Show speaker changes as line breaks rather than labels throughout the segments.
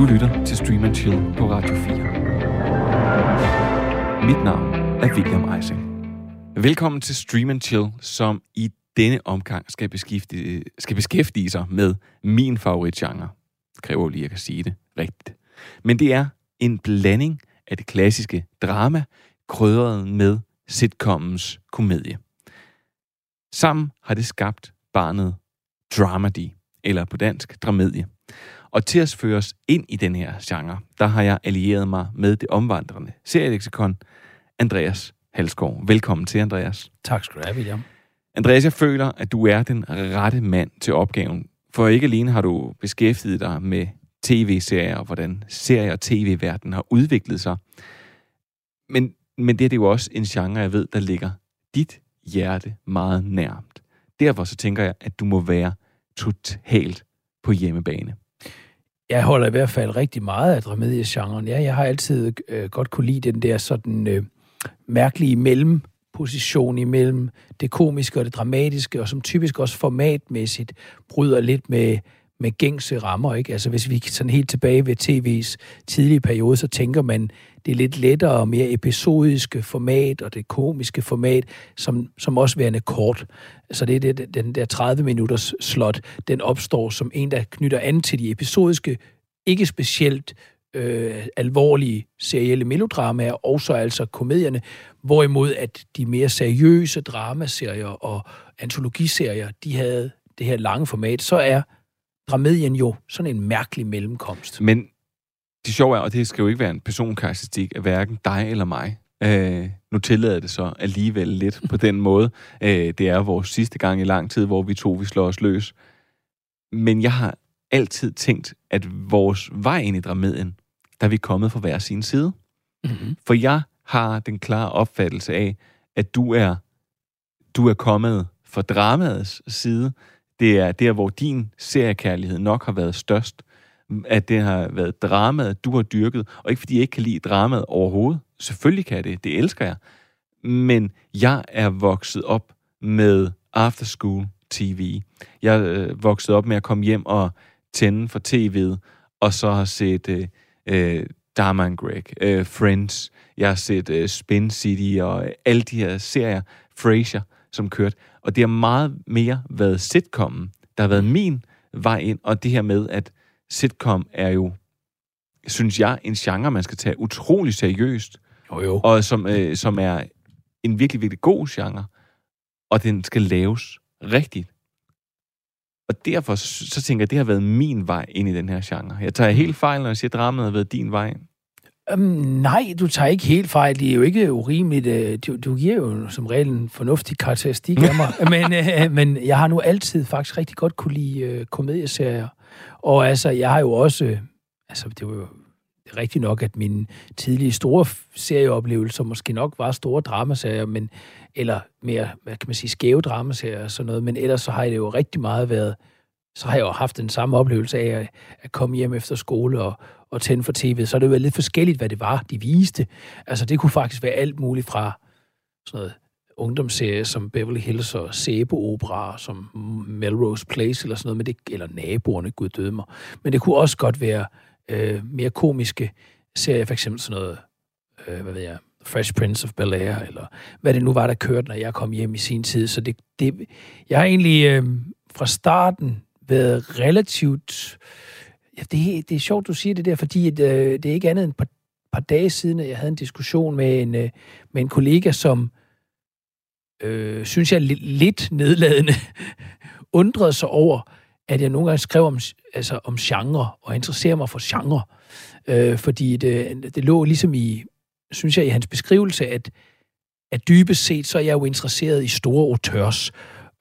Du lytter til Stream and Chill på Radio 4. Mit navn er William Eising. Velkommen til Stream and Chill, som i denne omgang skal beskæftige, skal beskæftige sig med min favoritgenre. Det kræver jo lige, at jeg kan sige det rigtigt. Men det er en blanding af det klassiske drama, krydret med sitcommens komedie. Sammen har det skabt barnet Dramedy, eller på dansk dramedie. Og til at føre os ind i den her genre, der har jeg allieret mig med det omvandrende serieleksikon, Andreas Halskov. Velkommen til, Andreas.
Tak skal du have, William.
Andreas, jeg føler, at du er den rette mand til opgaven. For ikke alene har du beskæftiget dig med tv-serier, og hvordan serier og tv-verden har udviklet sig, men, men det er det jo også en genre, jeg ved, der ligger dit hjerte meget nærmt. Derfor så tænker jeg, at du må være totalt på hjemmebane.
Jeg holder i hvert fald rigtig meget af dramediegenren. Ja, jeg har altid øh, godt kunne lide den der sådan øh, mærkelige mellemposition imellem det komiske og det dramatiske, og som typisk også formatmæssigt bryder lidt med, med gængse rammer. Ikke? Altså hvis vi sådan helt tilbage ved tv's tidlige periode, så tænker man det lidt lettere og mere episodiske format og det komiske format, som, som også værende kort. Så det er det, den der 30 minutters slot, den opstår som en, der knytter an til de episodiske, ikke specielt øh, alvorlige serielle melodramaer, og så altså komedierne, hvorimod at de mere seriøse dramaserier og antologiserier, de havde det her lange format, så er dramedien jo sådan en mærkelig mellemkomst.
Men det sjove er, og det skal jo ikke være en personkarakteristik af hverken dig eller mig. Øh, nu tillader det så alligevel lidt på den måde. Øh, det er vores sidste gang i lang tid, hvor vi to vi slår os løs. Men jeg har altid tænkt, at vores vej ind i dramedien, der er vi kommet fra hver sin side. Mm-hmm. For jeg har den klare opfattelse af, at du er, du er kommet fra dramaets side. Det er der, hvor din seriekærlighed nok har været størst at det har været dramaet, du har dyrket, og ikke fordi jeg ikke kan lide dramaet overhovedet. Selvfølgelig kan jeg det, det elsker jeg. Men jeg er vokset op med after school TV. Jeg er øh, vokset op med at komme hjem og tænde for tv'et, og så har set øh, øh, Darman Greg, øh, Friends, jeg har set øh, Spin City og alle de her serier, Frasier, som kørt. Og det har meget mere været sitcomen, der har været min vej ind, og det her med, at sitcom er jo, synes jeg, en genre, man skal tage utrolig seriøst.
Jo, jo.
Og som, øh, som er en virkelig, virkelig god genre. Og den skal laves rigtigt. Og derfor så, tænker jeg, at det har været min vej ind i den her genre. Jeg tager helt fejl, når jeg siger, at dramaet har været din vej.
Um, nej, du tager ikke helt fejl. Det er jo ikke urimeligt. Øh, du, du giver jo som regel en fornuftig karakteristik af mig. men, øh, men jeg har nu altid faktisk rigtig godt kunne lide øh, komedieserier. Og altså, jeg har jo også... Altså, det var jo rigtigt nok, at mine tidlige store serieoplevelser måske nok var store dramaserier, men, eller mere, hvad kan man sige, skæve dramaserier og sådan noget, men ellers så har det jo rigtig meget været, så har jeg jo haft den samme oplevelse af at, at komme hjem efter skole og, og tænde for tv, så er det jo lidt forskelligt, hvad det var, de viste. Altså, det kunne faktisk være alt muligt fra sådan noget ungdomsserie som Beverly Hills og sæbeoperaer som Melrose Place eller sådan noget, men det, eller Naboerne, gud døde mig. Men det kunne også godt være øh, mere komiske serier, for eksempel sådan noget, øh, hvad ved jeg, Fresh Prince of Bel-Air, eller hvad det nu var, der kørte, når jeg kom hjem i sin tid. Så det, det jeg har egentlig øh, fra starten været relativt... Ja, det, det er sjovt, du siger det der, fordi at, øh, det er ikke andet end et par, par dage siden, at jeg havde en diskussion med en, øh, med en kollega, som øh, synes jeg, lidt nedladende undrede sig over, at jeg nogle gange skrev om, altså, om genre, og interesserer mig for genre. Øh, fordi det, øh, det lå ligesom i, synes jeg, i hans beskrivelse, at, at dybest set, så er jeg jo interesseret i store auteurs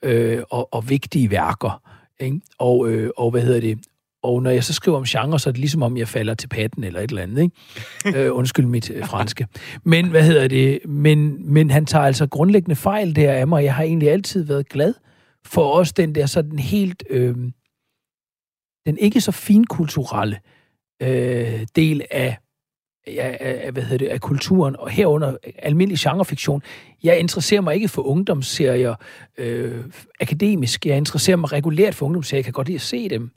øh, og, og vigtige værker. Ikke? Og, øh, og hvad hedder det? Og når jeg så skriver om genre, så er det ligesom om, jeg falder til patten eller et eller andet. Ikke? øh, undskyld mit øh, franske. Men hvad hedder det? Men, men han tager altså grundlæggende fejl der af mig. Jeg har egentlig altid været glad for os den der sådan helt... Øh, den ikke så finkulturelle øh, del af, af, af, hvad hedder det, af kulturen, og herunder almindelig genrefiktion. Jeg interesserer mig ikke for ungdomsserier øh, akademisk. Jeg interesserer mig regulært for ungdomsserier. Jeg kan godt lide at se dem.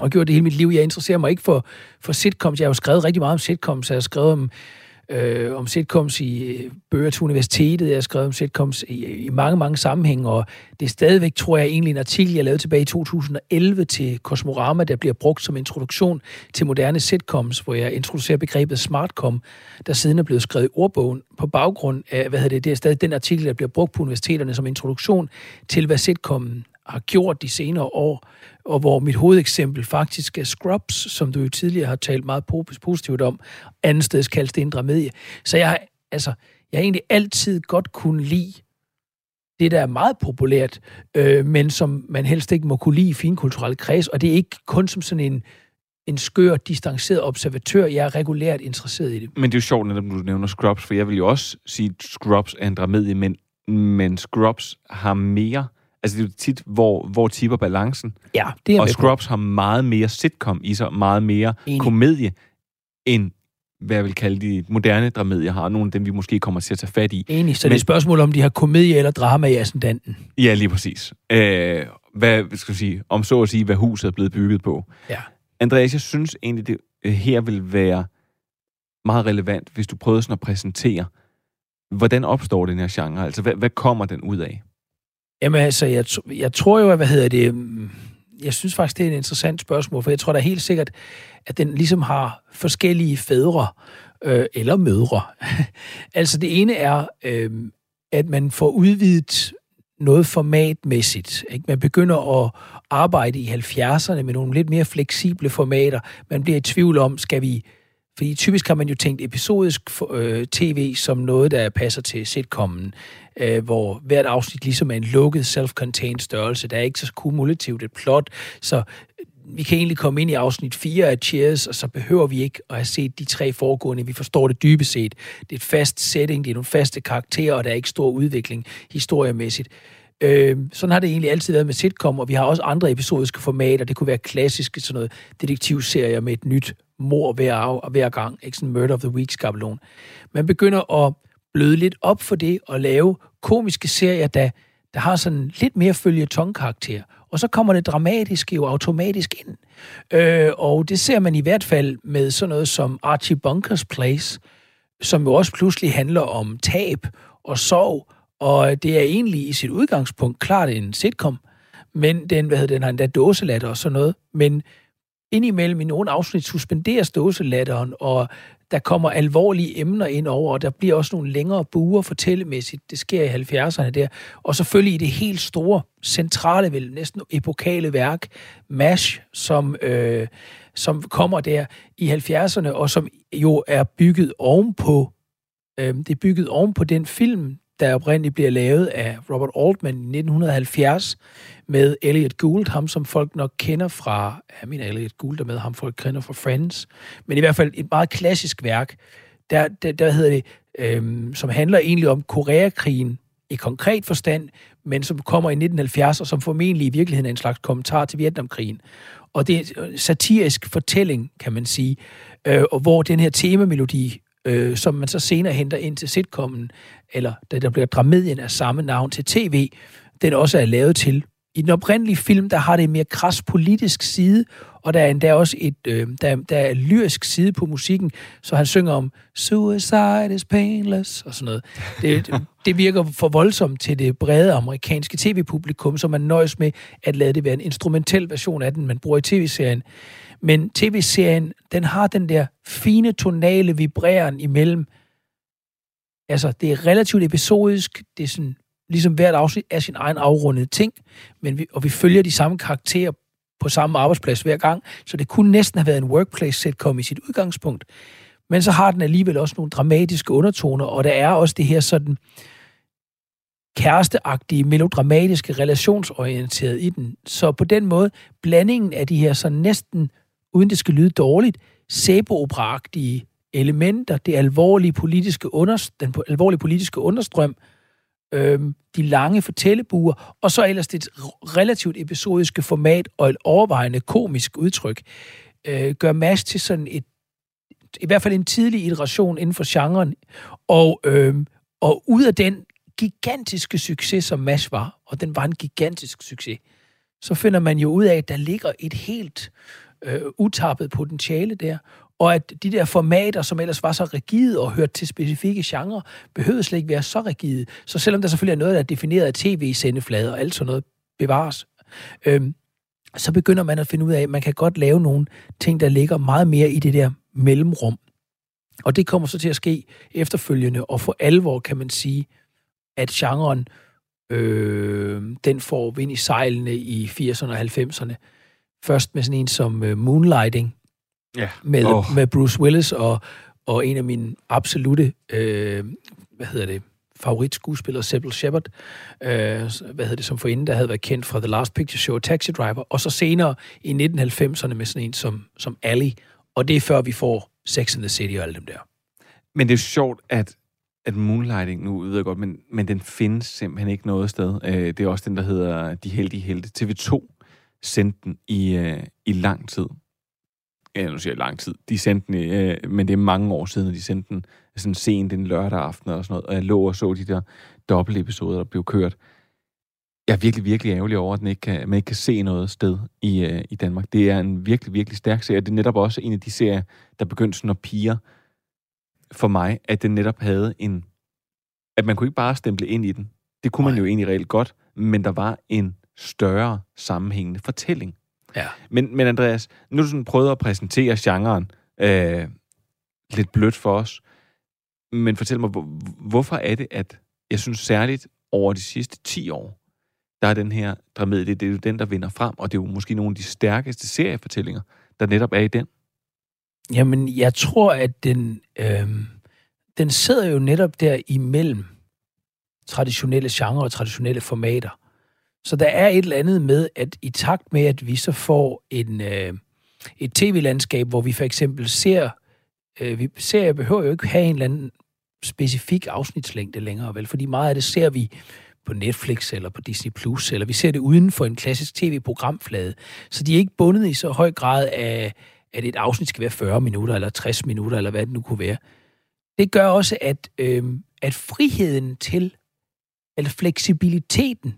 og gjort det hele mit liv. Jeg interesserer mig ikke for, for sitcoms. Jeg har jo skrevet rigtig meget om sitcoms. Jeg har skrevet om øh, om sitcoms i øh, bøger til universitetet. Jeg har skrevet om sitcoms i, øh, i mange, mange sammenhænge, og det er stadigvæk, tror jeg, egentlig en artikel, jeg lavede tilbage i 2011 til Cosmorama, der bliver brugt som introduktion til moderne sitcoms, hvor jeg introducerer begrebet smartcom, der siden er blevet skrevet i ordbogen på baggrund af, hvad hedder det, det er stadig den artikel, der bliver brugt på universiteterne som introduktion til, hvad sitcom har gjort de senere år, og hvor mit hovedeksempel faktisk er Scrubs, som du jo tidligere har talt meget positivt om. Andet sted kaldes det indre medie. Så jeg har, altså, jeg har egentlig altid godt kunne lide det, der er meget populært, øh, men som man helst ikke må kunne lide i finkulturelle kreds, og det er ikke kun som sådan en, en skør, distanceret observatør. Jeg er regulært interesseret i det.
Men det er jo sjovt, når du nævner Scrubs, for jeg vil jo også sige, at Scrubs er en dramedie, men, men Scrubs har mere Altså, det er jo tit, hvor, hvor tipper balancen.
Ja, det er
Og Scrubs har meget mere sitcom i sig, meget mere Enig. komedie, end hvad jeg vil kalde de moderne dramedier har. Nogle af dem, vi måske kommer til at tage fat i.
Enig, så Men, det er et spørgsmål, om de har komedie eller drama i ascendanten.
Ja, lige præcis. Æh, hvad skal jeg sige, om så at sige, hvad huset er blevet bygget på.
Ja.
Andreas, jeg synes egentlig, det øh, her vil være meget relevant, hvis du prøvede sådan at præsentere, hvordan opstår den her genre? Altså, hvad, hvad kommer den ud af?
Jamen altså, jeg, jeg tror jo, at, hvad hedder det, mm, jeg synes faktisk, det er et interessant spørgsmål, for jeg tror da helt sikkert, at den ligesom har forskellige fædre øh, eller mødre. altså det ene er, øh, at man får udvidet noget formatmæssigt. Ikke? Man begynder at arbejde i 70'erne med nogle lidt mere fleksible formater. Man bliver i tvivl om, skal vi fordi typisk har man jo tænkt episodisk øh, tv som noget, der passer til sitcomen, øh, hvor hvert afsnit ligesom er en lukket, self-contained størrelse. Der er ikke så kumulativt et plot, så øh, vi kan egentlig komme ind i afsnit 4 af Cheers, og så behøver vi ikke at have set de tre foregående. Vi forstår det dybest set. Det er et fast setting, det er nogle faste karakterer, og der er ikke stor udvikling historiemæssigt. Øh, sådan har det egentlig altid været med sitcom, og vi har også andre episodiske formater. Det kunne være klassiske sådan noget detektivserier med et nyt mor hver, hver gang. Ikke sådan Murder of the Week skabelon. Man begynder at bløde lidt op for det og lave komiske serier, der, der har sådan lidt mere følge karakter Og så kommer det dramatiske jo automatisk ind. Øh, og det ser man i hvert fald med sådan noget som Archie Bunkers Place, som jo også pludselig handler om tab og sorg, og det er egentlig i sit udgangspunkt klart en sitcom, men den, hvad hedder, den har endda dåselatter og sådan noget, men indimellem i nogle afsnit suspenderes dåselatteren, og der kommer alvorlige emner ind over, og der bliver også nogle længere buer fortællemæssigt. Det sker i 70'erne der. Og selvfølgelig i det helt store, centrale, vel næsten epokale værk, MASH, som, øh, som kommer der i 70'erne, og som jo er bygget ovenpå, øh, det er bygget ovenpå den film, der oprindeligt bliver lavet af Robert Altman i 1970 med Elliot Gould, ham som folk nok kender fra, jeg mener Elliot Gould er med, ham folk kender fra Friends, men i hvert fald et meget klassisk værk, der, der, der hedder det, øhm, som handler egentlig om Koreakrigen i konkret forstand, men som kommer i 1970, og som formentlig i virkeligheden er en slags kommentar til Vietnamkrigen. Og det er en satirisk fortælling, kan man sige, øh, og hvor den her temamelodi øh, som man så senere henter ind til sitcomen, eller da der bliver dramedien af samme navn til tv, den også er lavet til. I den oprindelige film, der har det en mere kras politisk side, og der er endda også et, øh, der, der er lyrisk side på musikken, så han synger om Suicide is painless og sådan noget. Det, det virker for voldsomt til det brede amerikanske tv-publikum, så man nøjes med at lade det være en instrumentel version af den, man bruger i tv-serien. Men tv-serien, den har den der fine tonale vibreren imellem. Altså, det er relativt episodisk. Det er sådan, ligesom hvert afsnit er sin egen afrundede ting. Men vi, og vi følger de samme karakterer på samme arbejdsplads hver gang. Så det kunne næsten have været en workplace sitcom i sit udgangspunkt. Men så har den alligevel også nogle dramatiske undertoner, og der er også det her sådan kæresteagtige, melodramatiske, relationsorienteret i den. Så på den måde, blandingen af de her så næsten uden det skal lyde dårligt, sæbo elementer, det alvorlige politiske under, den alvorlige politiske understrøm, øhm, de lange fortællebuer, og så ellers det relativt episodiske format og et overvejende komisk udtryk, øh, gør Mads til sådan et, i hvert fald en tidlig iteration inden for genren, og, øhm, og ud af den gigantiske succes, som Mads var, og den var en gigantisk succes, så finder man jo ud af, at der ligger et helt øh, Øh, utappet potentiale der, og at de der formater, som ellers var så rigide og hørte til specifikke genrer, behøvede slet ikke være så rigide. Så selvom der selvfølgelig er noget, der er defineret af tv-sendeflader og alt sådan noget bevares, øh, så begynder man at finde ud af, at man kan godt lave nogle ting, der ligger meget mere i det der mellemrum. Og det kommer så til at ske efterfølgende, og for alvor kan man sige, at genren, øh, den får vind i sejlene i 80'erne og 90'erne. Først med sådan en som øh, Moonlighting,
Ja.
med, oh. med Bruce Willis og, og en af mine absolute, øh, hvad hedder det, favoritskuespillere, Sybil Shepard, øh, hvad hedder det, som forinden, der havde været kendt fra The Last Picture Show, Taxi Driver, og så senere i 1990'erne med sådan en som, som Ally, og det er før vi får Sex and the City og alle dem der.
Men det er sjovt, at, at Moonlighting, nu ved jeg godt, men, men den findes simpelthen ikke noget sted. Øh, det er også den, der hedder De Heldige Helte. TV2 sendte den i, øh, i lang tid. Ja, nu siger jeg lang tid. De sendte den, øh, men det er mange år siden, de sendte den sådan sent en lørdag aften og sådan noget. Og jeg lå og så de der dobbeltepisoder, der blev kørt. Jeg er virkelig, virkelig ærgerlig over, at den ikke kan, man ikke kan se noget sted i, øh, i Danmark. Det er en virkelig, virkelig stærk serie. Det er netop også en af de serier, der begyndte sådan at piger for mig, at den netop havde en... At man kunne ikke bare stemple ind i den. Det kunne man
Nej.
jo egentlig reelt godt, men der var en større sammenhængende fortælling.
Ja.
Men, men Andreas, nu du sådan prøvet at præsentere genren øh, lidt blødt for os. Men fortæl mig, hvor, hvorfor er det, at jeg synes særligt over de sidste 10 år, der er den her dramedie, det er jo den, der vinder frem, og det er jo måske nogle af de stærkeste seriefortællinger, der netop er i den.
Jamen, jeg tror, at den, øh, den sidder jo netop der imellem traditionelle genrer og traditionelle formater. Så der er et eller andet med, at i takt med, at vi så får en, øh, et tv-landskab, hvor vi for eksempel ser, øh, vi serier behøver jo ikke have en eller anden specifik afsnitslængde længere, vel? Fordi meget af det ser vi på Netflix eller på Disney+, Plus, eller vi ser det uden for en klassisk tv-programflade. Så de er ikke bundet i så høj grad af, at et afsnit skal være 40 minutter, eller 60 minutter, eller hvad det nu kunne være. Det gør også, at, øh, at friheden til, eller fleksibiliteten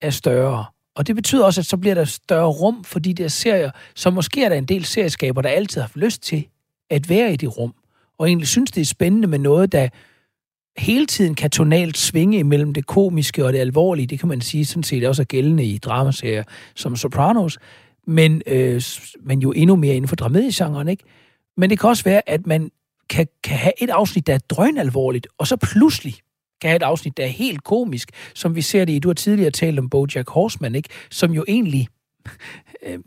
er større. Og det betyder også, at så bliver der større rum for de der serier, så måske er der en del serieskaber, der altid har haft lyst til at være i det rum, og egentlig synes, det er spændende med noget, der hele tiden kan tonalt svinge imellem det komiske og det alvorlige. Det kan man sige sådan set også er gældende i dramaserier som Sopranos, men, øh, men jo endnu mere inden for dramediegenren, ikke? Men det kan også være, at man kan, kan have et afsnit, der er drøn alvorligt, og så pludselig kan have et afsnit, der er helt komisk, som vi ser det i, du har tidligere talt om Bojack Horseman, ikke? som jo egentlig øh,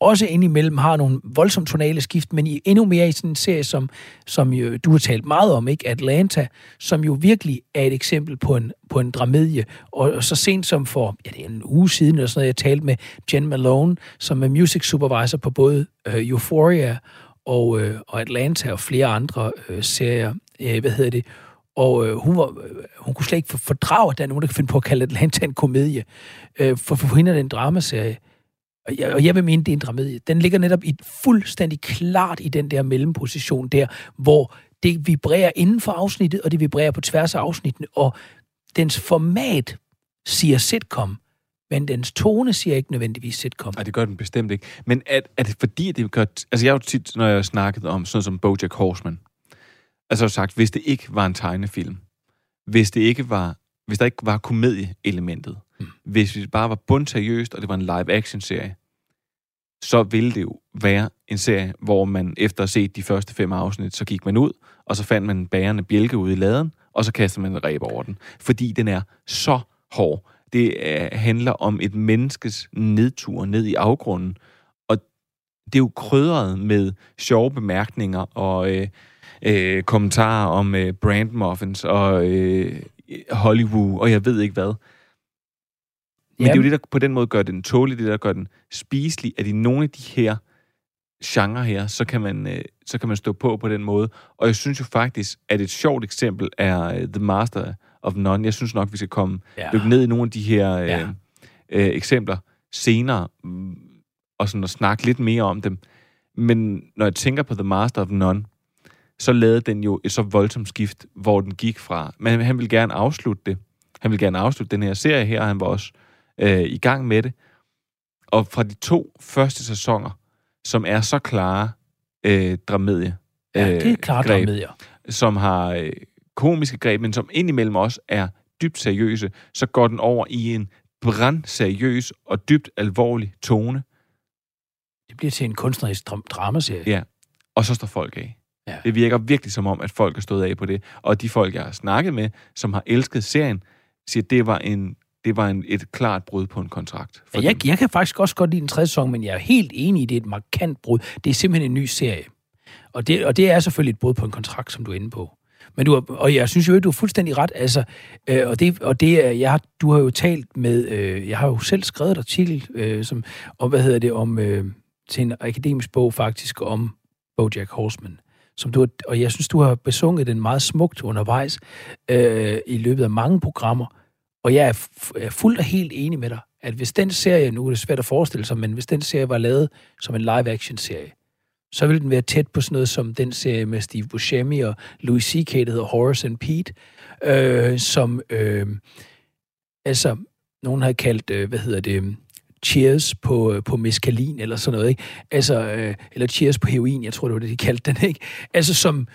også indimellem har nogle voldsomt tonale skift, men i, endnu mere i sådan en serie, som, som jo, du har talt meget om, ikke? Atlanta, som jo virkelig er et eksempel på en, på en dramedie. Og, og så sent som for ja, det er en uge siden, eller sådan noget, jeg talte med Jen Malone, som er music supervisor på både øh, Euphoria og, øh, og Atlanta og flere andre øh, serier. Øh, hvad hedder det? Og øh, hun, var, øh, hun kunne slet ikke fordrage, at der er nogen, der kan finde på at kalde Atlanta en komedie. Øh, for, for hende er det en dramaserie. Og jeg, og jeg vil mene, det er en dramedie. Den ligger netop i fuldstændig klart i den der mellemposition der, hvor det vibrerer inden for afsnittet, og det vibrerer på tværs af afsnittene, og dens format siger sitcom, men dens tone siger ikke nødvendigvis sitcom.
Nej, det gør den bestemt ikke. Men er, er det fordi, det gør... Altså, jeg har jo tit, når jeg har snakket om sådan som Bojack Horseman, altså sagt, hvis det ikke var en tegnefilm, hvis det ikke var... Hvis der ikke var komedieelementet, mm. hvis det bare var bundseriøst, og det var en live-action-serie, så ville det jo være en serie, hvor man efter at have set de første fem afsnit, så gik man ud, og så fandt man en bærende bjælke ude i laden, og så kastede man en ræb over den. Fordi den er så hård. Det øh, handler om et menneskes nedtur ned i afgrunden, og det er jo krydret med sjove bemærkninger og øh, øh, kommentarer om øh, brand muffins og øh, Hollywood, og jeg ved ikke hvad. Men det er jo
Jamen.
det, der på den måde gør den tålig, det der gør den spiselig, at i nogle af de her genre her, så kan man, øh, så kan man stå på på den måde. Og jeg synes jo faktisk, at et sjovt eksempel er øh, The Master of None. Jeg synes nok, vi skal komme
Ja.
dykke ned i nogle af de her øh,
Ja.
øh, eksempler senere, mm, og sådan at snakke lidt mere om dem. Men når jeg tænker på The Master of None, så lavede den jo et så voldsomt skift, hvor den gik fra. Men han ville gerne afslutte det. Han ville gerne afslutte den her serie her, og han var også øh, i gang med det. Og fra de to første sæsoner, som er så klare øh, dramedie.
Ja, det er
øh,
klart
greb,
dramedier.
som har øh, komiske greb, men som indimellem også er dybt seriøse, så går den over i en brandseriøs og dybt alvorlig tone,
Det bliver til en kunstnerisk dram- dramaserie.
Ja. og så står folk af.
Ja.
Det virker virkelig som om, at folk er stået af på det. Og de folk, jeg har snakket med, som har elsket serien, siger, at det var, en, det var en, et klart brud på en kontrakt. For
Ja,
dem.
jeg, jeg kan faktisk også godt lide den tredje sæson, men jeg er helt enig i, det er et markant brud. Det er simpelthen en ny serie. Og det, og det er selvfølgelig et brud på en kontrakt, som du er inde på. Men du og jeg synes jo ikke, du har fuldstændig ret. Altså, øh, og det, og det er, jeg har, du har jo talt med, øh, jeg har jo selv skrevet et artikel, øh, som, om, hvad hedder det, om, øh, til en akademisk bog faktisk, om Bojack Horseman. Som du, har- og jeg synes, du har besunget den meget smukt undervejs øh, i løbet af mange programmer. Og jeg er, f- er fuldt og helt enig med dig, at hvis den serie, nu er det svært at forestille sig, men hvis den serie var lavet som en live-action-serie, så ville den være tæt på sådan noget som den serie med Steve Buscemi og Louis C.K., der hedder Horace and Pete, øh, som, øh, altså, nogen har kaldt, øh, hvad hedder det, Cheers på, øh, på meskalin eller sådan noget, ikke? Altså, øh, eller Cheers på heroin, jeg tror, det var det, de kaldte den, ikke? Altså, som,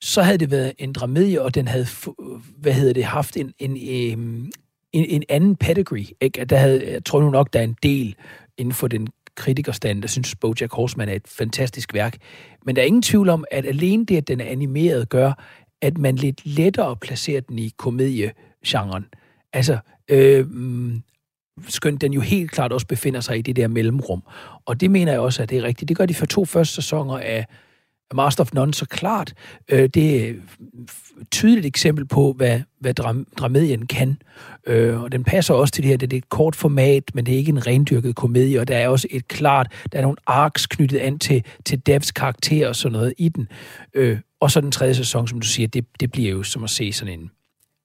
så havde det været en dramedie, og den havde, hvad hedder det, haft en, en, øhm, en, en, anden pedigree, ikke? Der havde, jeg tror nu nok, der er en del inden for den kritikerstand, der synes, Bojack Horseman er et fantastisk værk. Men der er ingen tvivl om, at alene det, at den er animeret, gør, at man lidt lettere placerer den i komediegenren. Altså, øh, skønt den jo helt klart også befinder sig i det der mellemrum. Og det mener jeg også, at det er rigtigt. Det gør de for to første sæsoner af Master of None så klart. Øh, det er et tydeligt eksempel på, hvad, hvad dram, dramedien kan. Øh, og den passer også til det her. Det er et kort format, men det er ikke en rendyrket komedie, og der er også et klart, der er nogle arcs knyttet an til, til Devs karakter og sådan noget i den. Øh, og så den tredje sæson, som du siger, det, det bliver jo som at se sådan en,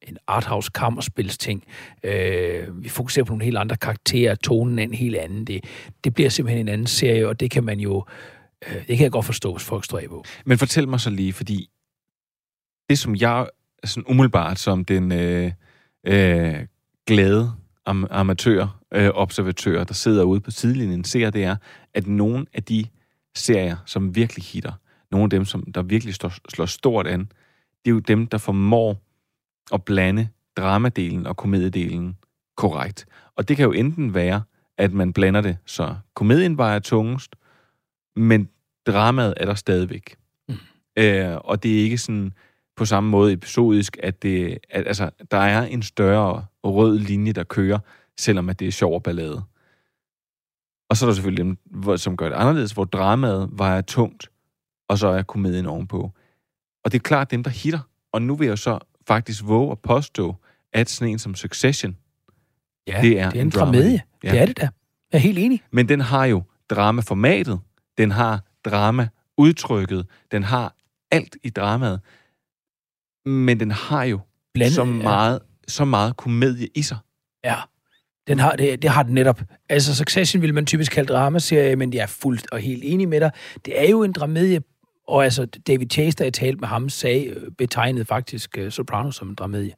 en arthouse kammerspilsting. Øh, vi fokuserer på nogle helt andre karakterer, tonen er en helt anden. Det, det bliver simpelthen en anden serie, og det kan man jo, øh, det kan jeg godt forstå, hvis folk står på.
Men fortæl mig så lige, fordi det, som jeg sådan umiddelbart som den øh, øh, glade am- amatør, øh, observatør, der sidder ude på sidelinjen, ser, det er, at nogle af de serier, som virkelig hitter, nogle af dem, som der virkelig står, slår stort an, det er jo dem, der formår at blande dramadelen og komediedelen korrekt. Og det kan jo enten være, at man blander det, så komedien vejer tungest, men dramaet er der stadigvæk.
Mm.
Øh, og det er ikke sådan på samme måde episodisk, at det, at, altså, der er en større rød linje, der kører, selvom at det er sjov og ballade. Og så er der selvfølgelig dem, som gør det anderledes, hvor dramaet vejer tungt, og så er komedien ovenpå. Og det er klart dem, der hitter. Og nu vil jeg så faktisk våge at påstå, at sådan en som Succession,
Ja,
Det er
det er
en
en dramedie.
Ja.
Det er det da. Jeg er helt enig.
men den har jo dramaformatet, den har drama-udtrykket, den har alt i dramaet, men den har jo
Blandet,
så
ja.
meget, så meget komedie i sig.
Ja, den har, det, det har den netop. Altså, Succession vil man typisk kalde dramaserie, men jeg er fuldt og helt enig med dig. Det er jo en dramedie, og altså, David Chase, der jeg talte med ham, sagde, øh, betegnede faktisk øh, uh, Sopranos som en dramedie.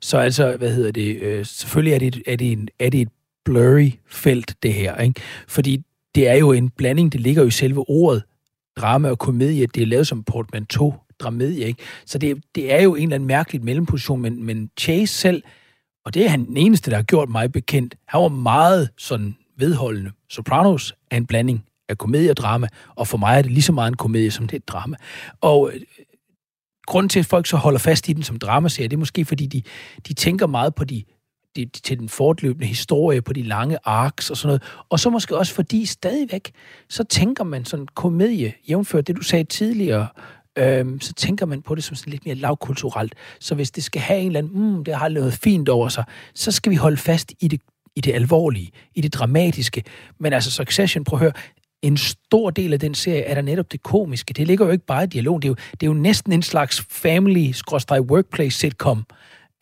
Så altså, hvad hedder det, uh, selvfølgelig er det, er, det en, er det et blurry felt, det her, ikke? Fordi det er jo en blanding, det ligger jo i selve ordet, drama og komedie, det er lavet som portmanteau, dramedie, ikke? Så det, det er jo en eller anden mærkelig mellemposition, men, men Chase selv, og det er han den eneste, der har gjort mig bekendt, han var meget sådan vedholdende. Sopranos er en blanding af komedie og drama, og for mig er det lige så meget en komedie, som det er et drama. Og øh, grunden til, at folk så holder fast i den som dramaserie, det er måske, fordi de, de tænker meget på de, de, til den fortløbende historie, på de lange arcs og sådan noget. Og så måske også fordi stadigvæk, så tænker man sådan komedie, jævnført det, du sagde tidligere, øhm, så tænker man på det som sådan lidt mere lavkulturelt. Så hvis det skal have en eller anden, mm, det har noget fint over sig, så skal vi holde fast i det, i det alvorlige, i det dramatiske. Men altså Succession, prøv at høre, en stor del af den serie er der netop det komiske. Det ligger jo ikke bare i dialog. Det er jo, det er jo næsten en slags family-workplace-sitcom,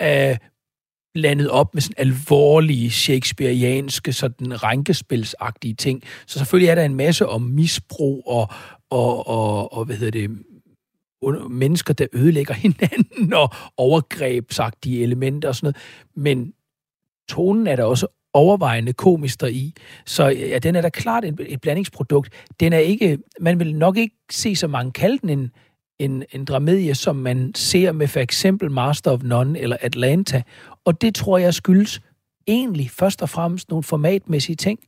øh, landet op med sådan alvorlige shakespearianske, sådan rænkespilsagtige ting. Så selvfølgelig er der en masse om misbrug og, og, og, og hvad hedder det, mennesker, der ødelægger hinanden og overgrebsagtige elementer og sådan noget. Men tonen er der også overvejende komister i. Så ja, den er da klart et, et blandingsprodukt. Den er ikke, man vil nok ikke se så mange kalde den en, en, en dramedie, som man ser med for eksempel Master of None eller Atlanta. Og det tror jeg skyldes egentlig først og fremmest nogle formatmæssige ting,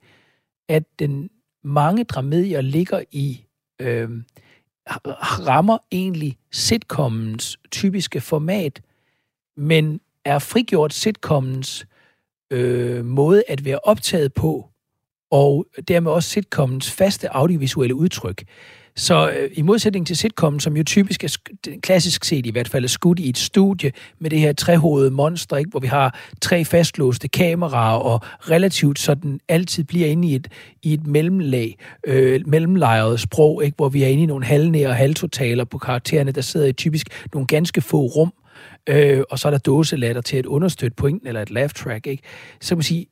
at den mange dramedier ligger i øh, rammer egentlig sitcommens typiske format, men er frigjort sitcommens øh, øh, måde at være optaget på, og dermed også sitcommens faste audiovisuelle udtryk. Så øh, i modsætning til sitcom, som jo typisk er klassisk set i hvert fald er skudt i et studie med det her trehovede monster, ikke, hvor vi har tre fastlåste kameraer og relativt sådan altid bliver inde i et, i et mellemlag, øh, mellemlejret sprog, ikke, hvor vi er inde i nogle halvnære og halvtotaler på karaktererne, der sidder i typisk nogle ganske få rum, øh, øh, og så er der dåselatter til at understøtte pointen eller et laugh track. Ikke? Så man sige,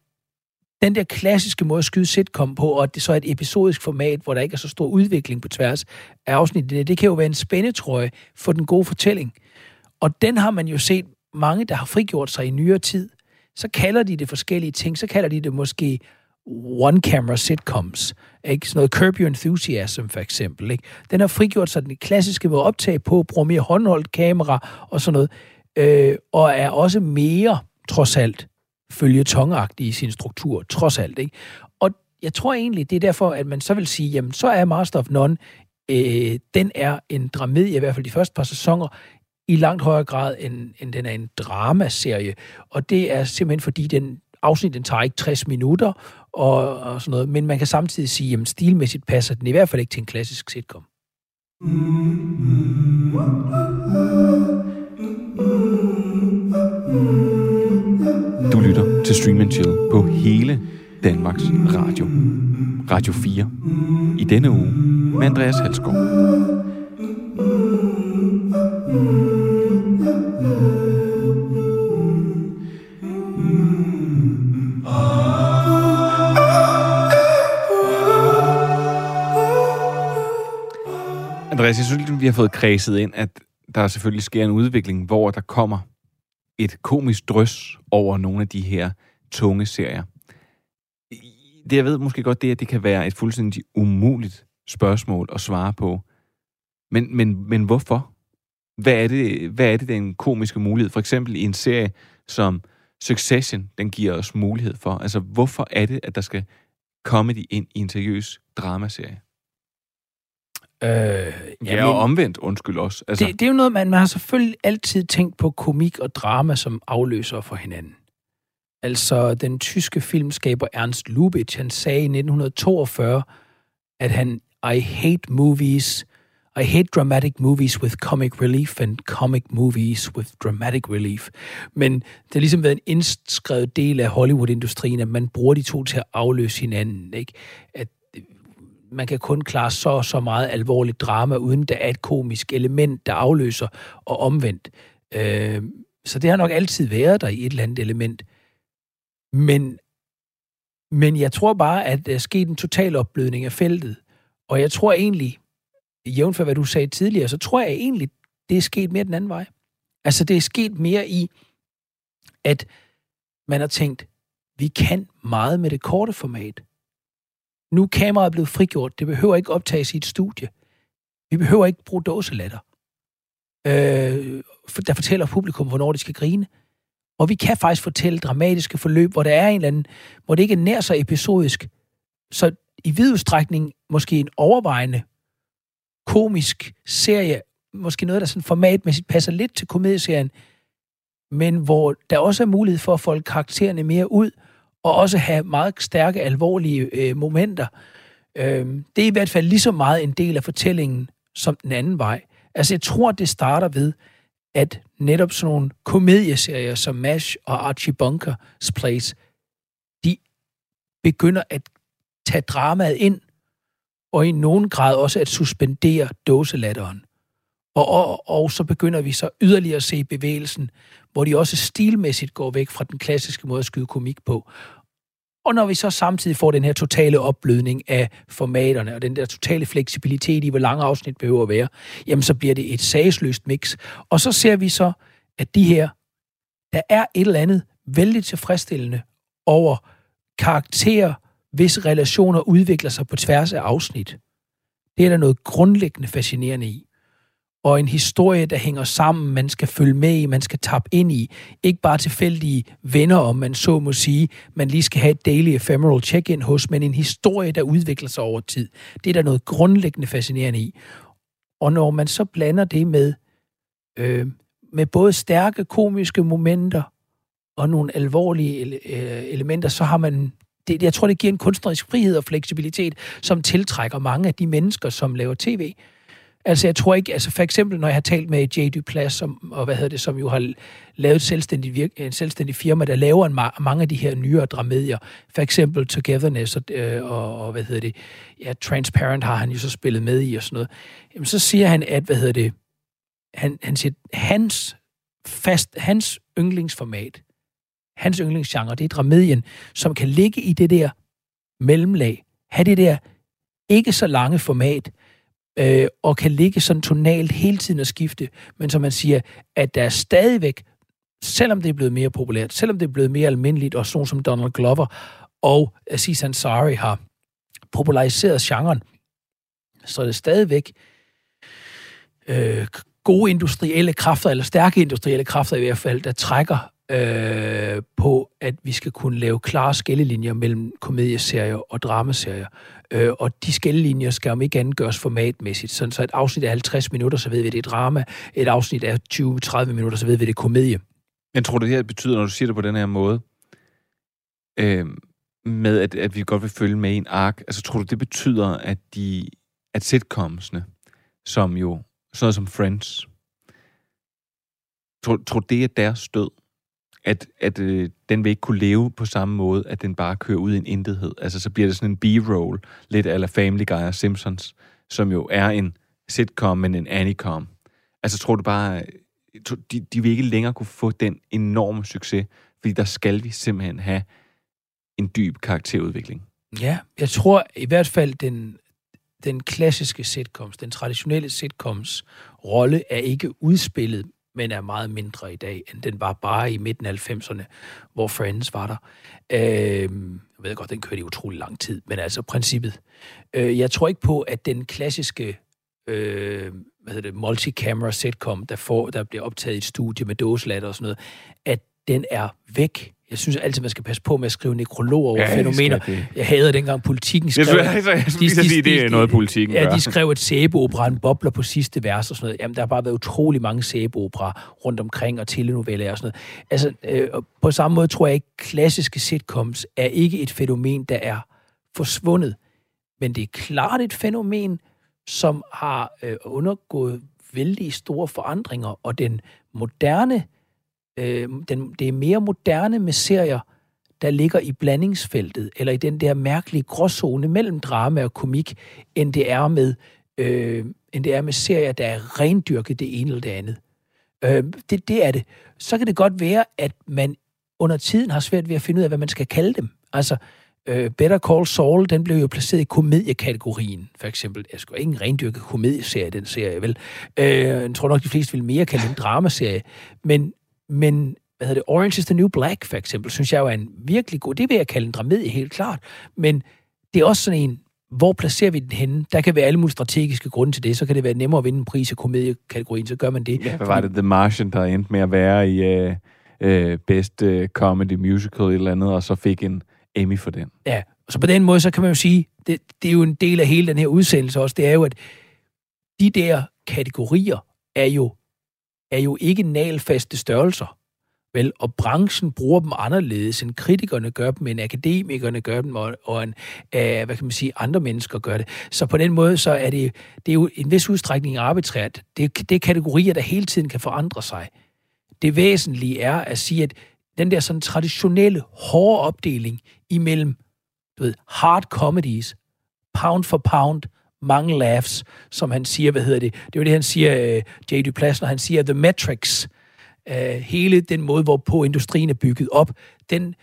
den der klassiske måde at skyde sitcom på, og det så er et episodisk format, hvor der ikke er så stor udvikling på tværs af afsnittet, det kan jo være en spændetrøje for den gode fortælling. Og den har man jo set mange, der har frigjort sig i nyere tid. Så kalder de det forskellige ting. Så kalder de det måske one-camera sitcoms. Ikke? Sådan noget Curb Your Enthusiasm, for eksempel. Ikke? Den har frigjort sig den klassiske måde at optage på, bruger mere håndholdt kamera og sådan noget. Øh, og er også mere, trods alt, følge i sin struktur, trods alt. Ikke? Og jeg tror egentlig, det er derfor, at man så vil sige, jamen så er Master of None, øh, den er en dramedie, i hvert fald de første par sæsoner, i langt højere grad, end, end den er en dramaserie. Og det er simpelthen fordi, den afsnit, tager ikke 60 minutter, og, og sådan noget, men man kan samtidig sige, jamen stilmæssigt passer den i hvert fald ikke til en klassisk sitcom.
Du lytter til Stream Chill på hele Danmarks Radio. Radio 4. I denne uge med Andreas Halskov. Andreas, jeg synes, vi har fået kredset ind, at der selvfølgelig sker en udvikling, hvor der kommer et komisk drøs over nogle af de her tunge serier. Det jeg ved måske godt, det er, at det kan være et fuldstændig umuligt spørgsmål at svare på. Men, men, men hvorfor? Hvad er, det, hvad er det, den komiske mulighed? For eksempel i en serie som Succession, den giver os mulighed for. Altså, hvorfor er det, at der skal comedy ind i en seriøs dramaserie? Øh, ja, og omvendt, undskyld også.
Altså. Det, det er jo noget, man, man har selvfølgelig altid tænkt på komik og drama som afløser for hinanden. Altså, den tyske filmskaber Ernst Lubitsch, han sagde i 1942, at han, I hate movies, I hate dramatic movies with comic relief and comic movies with dramatic relief. Men det har ligesom været en indskrevet del af Hollywood-industrien, at man bruger de to til at afløse hinanden. Ikke? At man kan kun klare så så meget alvorligt drama, uden der er et komisk element, der afløser og omvendt. Øh, så det har nok altid været der i et eller andet element. Men, men jeg tror bare, at der er sket en total opblødning af feltet. Og jeg tror egentlig, jævnt for hvad du sagde tidligere, så tror jeg egentlig, det er sket mere den anden vej. Altså det er sket mere i, at man har tænkt, vi kan meget med det korte format. Nu er kameraet blevet frigjort. Det behøver ikke optages i et studie. Vi behøver ikke bruge dåselatter. Øh, der fortæller publikum, hvornår de skal grine. Og vi kan faktisk fortælle dramatiske forløb, hvor der er en eller anden, hvor det ikke er nær så episodisk. Så i vid udstrækning måske en overvejende komisk serie, måske noget, der sådan formatmæssigt passer lidt til komedieserien, men hvor der også er mulighed for at folde karaktererne mere ud, og også have meget stærke, alvorlige øh, momenter. Øh, det er i hvert fald lige så meget en del af fortællingen som den anden vej. Altså, jeg tror, det starter ved, at netop sådan nogle komedieserier som MASH og Archie Bunker's Place, de begynder at tage dramaet ind, og i nogen grad også at suspendere dåselatteren. Og, og, og så begynder vi så yderligere at se bevægelsen, hvor de også stilmæssigt går væk fra den klassiske måde at skyde komik på. Og når vi så samtidig får den her totale opblødning af formaterne, og den der totale fleksibilitet i, hvor lange afsnit behøver at være, jamen så bliver det et sagsløst mix. Og så ser vi så, at de her, der er et eller andet vældig tilfredsstillende over karakterer, hvis relationer udvikler sig på tværs af afsnit. Det er der noget grundlæggende fascinerende i. Og en historie, der hænger sammen, man skal følge med i, man skal tappe ind i. Ikke bare tilfældige venner, om man så må sige, man lige skal have et daily ephemeral check-in hos, men en historie, der udvikler sig over tid. Det er der noget grundlæggende fascinerende i. Og når man så blander det med, øh, med både stærke komiske momenter og nogle alvorlige ele- øh, elementer, så har man det, jeg tror, det giver en kunstnerisk frihed og fleksibilitet, som tiltrækker mange af de mennesker, som laver tv. Altså, jeg tror ikke, altså for eksempel, når jeg har talt med J. Duplass, som, og hvad hedder det, som jo har lavet et selvstændigt, virk, en selvstændig firma, der laver en, mange af de her nyere dramedier, for eksempel Togetherness og, øh, og, og hvad hedder det, ja, Transparent har han jo så spillet med i og sådan noget, jamen så siger han, at, hvad hedder det, han, han siger, hans fast, hans yndlingsformat, hans yndlingsgenre, det er dramedien, som kan ligge i det der mellemlag, have det der ikke så lange format, øh, og kan ligge sådan tonalt hele tiden og skifte, men som man siger, at der er stadigvæk, selvom det er blevet mere populært, selvom det er blevet mere almindeligt, og sådan som Donald Glover og Aziz Ansari har populariseret genren, så er det stadigvæk øh, gode industrielle kræfter, eller stærke industrielle kræfter i hvert fald, der trækker øh, på, at vi skal kunne lave klare skillelinjer mellem komedieserier og dramaserier. Øh, og de skillelinjer skal om ikke andet gøres formatmæssigt. Sådan så et afsnit er 50 minutter, så ved vi, det er drama. Et afsnit er 20-30 minutter, så ved vi, det er komedie.
Men tror du, det her betyder, når du siger det på den her måde, øh, med at, at vi godt vil følge med i en ark, altså tror du, det betyder, at de at sitcomsene, som jo, sådan noget som Friends, tror, tror det er deres død? At, at øh, den vil ikke kunne leve på samme måde, at den bare kører ud i en intethed. Altså, så bliver det sådan en B-roll, lidt eller Family Guy og Simpsons, som jo er en sitcom, men en anicom. Altså, tror du bare, øh, de, de vil ikke længere kunne få den enorme succes, fordi der skal vi simpelthen have en dyb karakterudvikling.
Ja, jeg tror i hvert fald, den, den klassiske sitcoms, den traditionelle sitcoms rolle er ikke udspillet men er meget mindre i dag, end den var bare i midten af 90'erne, hvor Friends var der. Øh, jeg ved godt, den kørte i utrolig lang tid, men altså princippet. Øh, jeg tror ikke på, at den klassiske øh, hvad hedder det, multi-camera sitcom, der, får, der bliver optaget i et studie med dåselatter og sådan noget, at den er væk jeg synes altid, man skal passe på med at skrive nekrologer over ja, fænomener. Det. Jeg hader dengang politikken skrev...
Jeg synes, jeg, synes, de, de, de, det er noget, politikken
Ja, de skrev et sæbeopera, en bobler på sidste vers og sådan noget. Jamen, der har bare været utrolig mange sæbeopera rundt omkring, og telenoveller og sådan noget. Altså, øh, på samme måde tror jeg ikke, klassiske sitcoms er ikke et fænomen, der er forsvundet. Men det er klart et fænomen, som har øh, undergået vældig store forandringer, og den moderne øh, den, det er mere moderne med serier, der ligger i blandingsfeltet, eller i den der mærkelige gråzone mellem drama og komik, end det er med, øh, end det er med serier, der er rendyrket det ene eller det andet. Øh, det, det er det. Så kan det godt være, at man under tiden har svært ved at finde ud af, hvad man skal kalde dem. Altså, øh, Better Call Saul, den blev jo placeret i komediekategorien, for eksempel. Jeg skulle ikke en rendyrket komedieserie, den serie, vel? Øh, jeg tror nok, de fleste vil mere kalde den dramaserie. Men men hvad hedder det, Orange is the New Black, for eksempel, synes jeg jo er en virkelig god, det vil jeg kalde en dramedie helt klart, men det er også sådan en, hvor placerer vi den henne? Der kan være alle mulige strategiske grunde til det. Så kan det være nemmere at vinde en pris i komediekategorien, så gør man det.
Ja, hvad var det? The Martian, der endte med at være i uh, uh, Best uh, Comedy Musical et eller andet, og så fik en Emmy for den.
Ja, så på den måde, så kan man jo sige, det, det er jo en del af hele den her udsendelse også, det er jo, at de der kategorier er jo er jo ikke nalfaste størrelser. Vel, og branchen bruger dem anderledes, end kritikerne gør dem, end akademikerne gør dem, og, og en, uh, hvad kan man sige, andre mennesker gør det. Så på den måde, så er det, det er jo en vis udstrækning arbitrært. Det, det er kategorier, der hele tiden kan forandre sig. Det væsentlige er at sige, at den der sådan traditionelle, hårde opdeling imellem du ved, hard comedies, pound for pound, mange laughs, som han siger, hvad hedder det? Det er jo det, han siger, uh, J. Duplass, når han siger The Metrics. Uh, hele den måde, hvorpå industrien er bygget op, den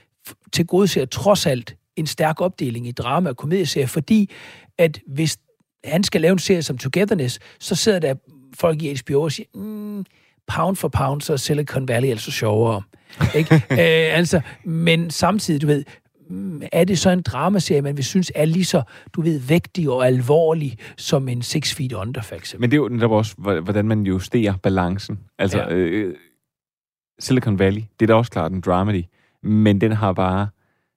til gode ser trods alt en stærk opdeling i drama og komedieserie, fordi at hvis han skal lave en serie som Togetherness, så sidder der folk i HBO og siger, mm, pound for pound, så er Silicon Valley altså sjovere. ikke? uh, altså, men samtidig, du ved, er det så en dramaserie, man vil synes er lige så, du ved, vægtig og alvorlig som en Six Feet Under, for eksempel.
Men det er jo netop også, hvordan man justerer balancen. Altså, ja. øh, Silicon Valley, det er da også klart en dramedy, men den har bare,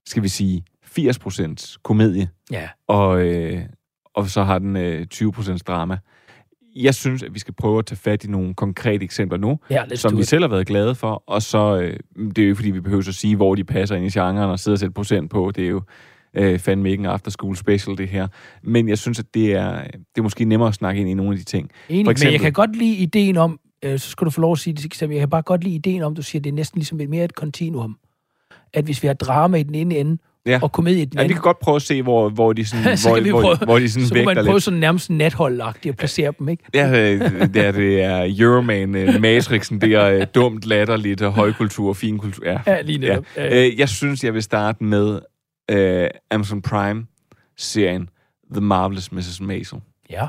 skal vi sige, 80% komedie,
Ja.
og, øh, og så har den øh, 20% drama. Jeg synes, at vi skal prøve at tage fat i nogle konkrete eksempler nu,
Ja,
som vi selv har været glade for, og så, øh, det er jo ikke, fordi vi behøver at sige, hvor de passer ind i genren og sidde og sætte procent på. Det er jo øh, fandme ikke en after school special, det her. Men jeg synes, at det er, det er måske nemmere at snakke ind i nogle af de ting.
Enig,
For
men jeg
eksempel-
kan godt lide ideen om, øh, så skal du få lov at sige det, Sam, jeg kan bare godt lide ideen om, du siger, det er næsten ligesom mere et kontinuum. At hvis vi har drama i den ene ende,
Ja.
og komedie den
Ja, vi
anden,
kan godt prøve at se, hvor, hvor de sådan,
så
hvor,
vi
hvor, hvor de sådan
så
vægter
man
lidt.
prøve sådan nærmest natholdagtigt at placere dem, ikke?
Ja, øh, det er, det er Euroman, øh, Matrixen, det er øh, dumt, latterligt, højkultur og finkultur. Ja.
Ja, lige netop. Ja.
Jeg synes, jeg vil starte med øh, Amazon Prime-serien The Marvelous Mrs. Maisel,
Ja.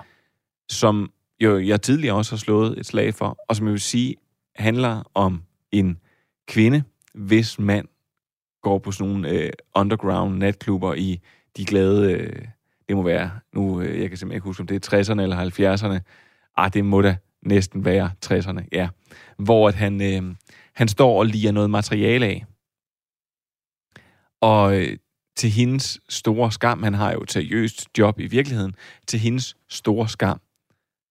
som jo jeg tidligere også har slået et slag for, og som jeg vil sige handler om en kvinde, hvis mand går på sådan nogle øh, underground natklubber i de glade, øh, det må være, nu, øh, jeg kan simpelthen ikke huske, om det er 60'erne eller 70'erne. Ah, det må da næsten være 60'erne, ja. Hvor at han, øh, han står og liger noget materiale af. Og øh, til hendes store skam, han har jo et seriøst job i virkeligheden, til hendes store skam,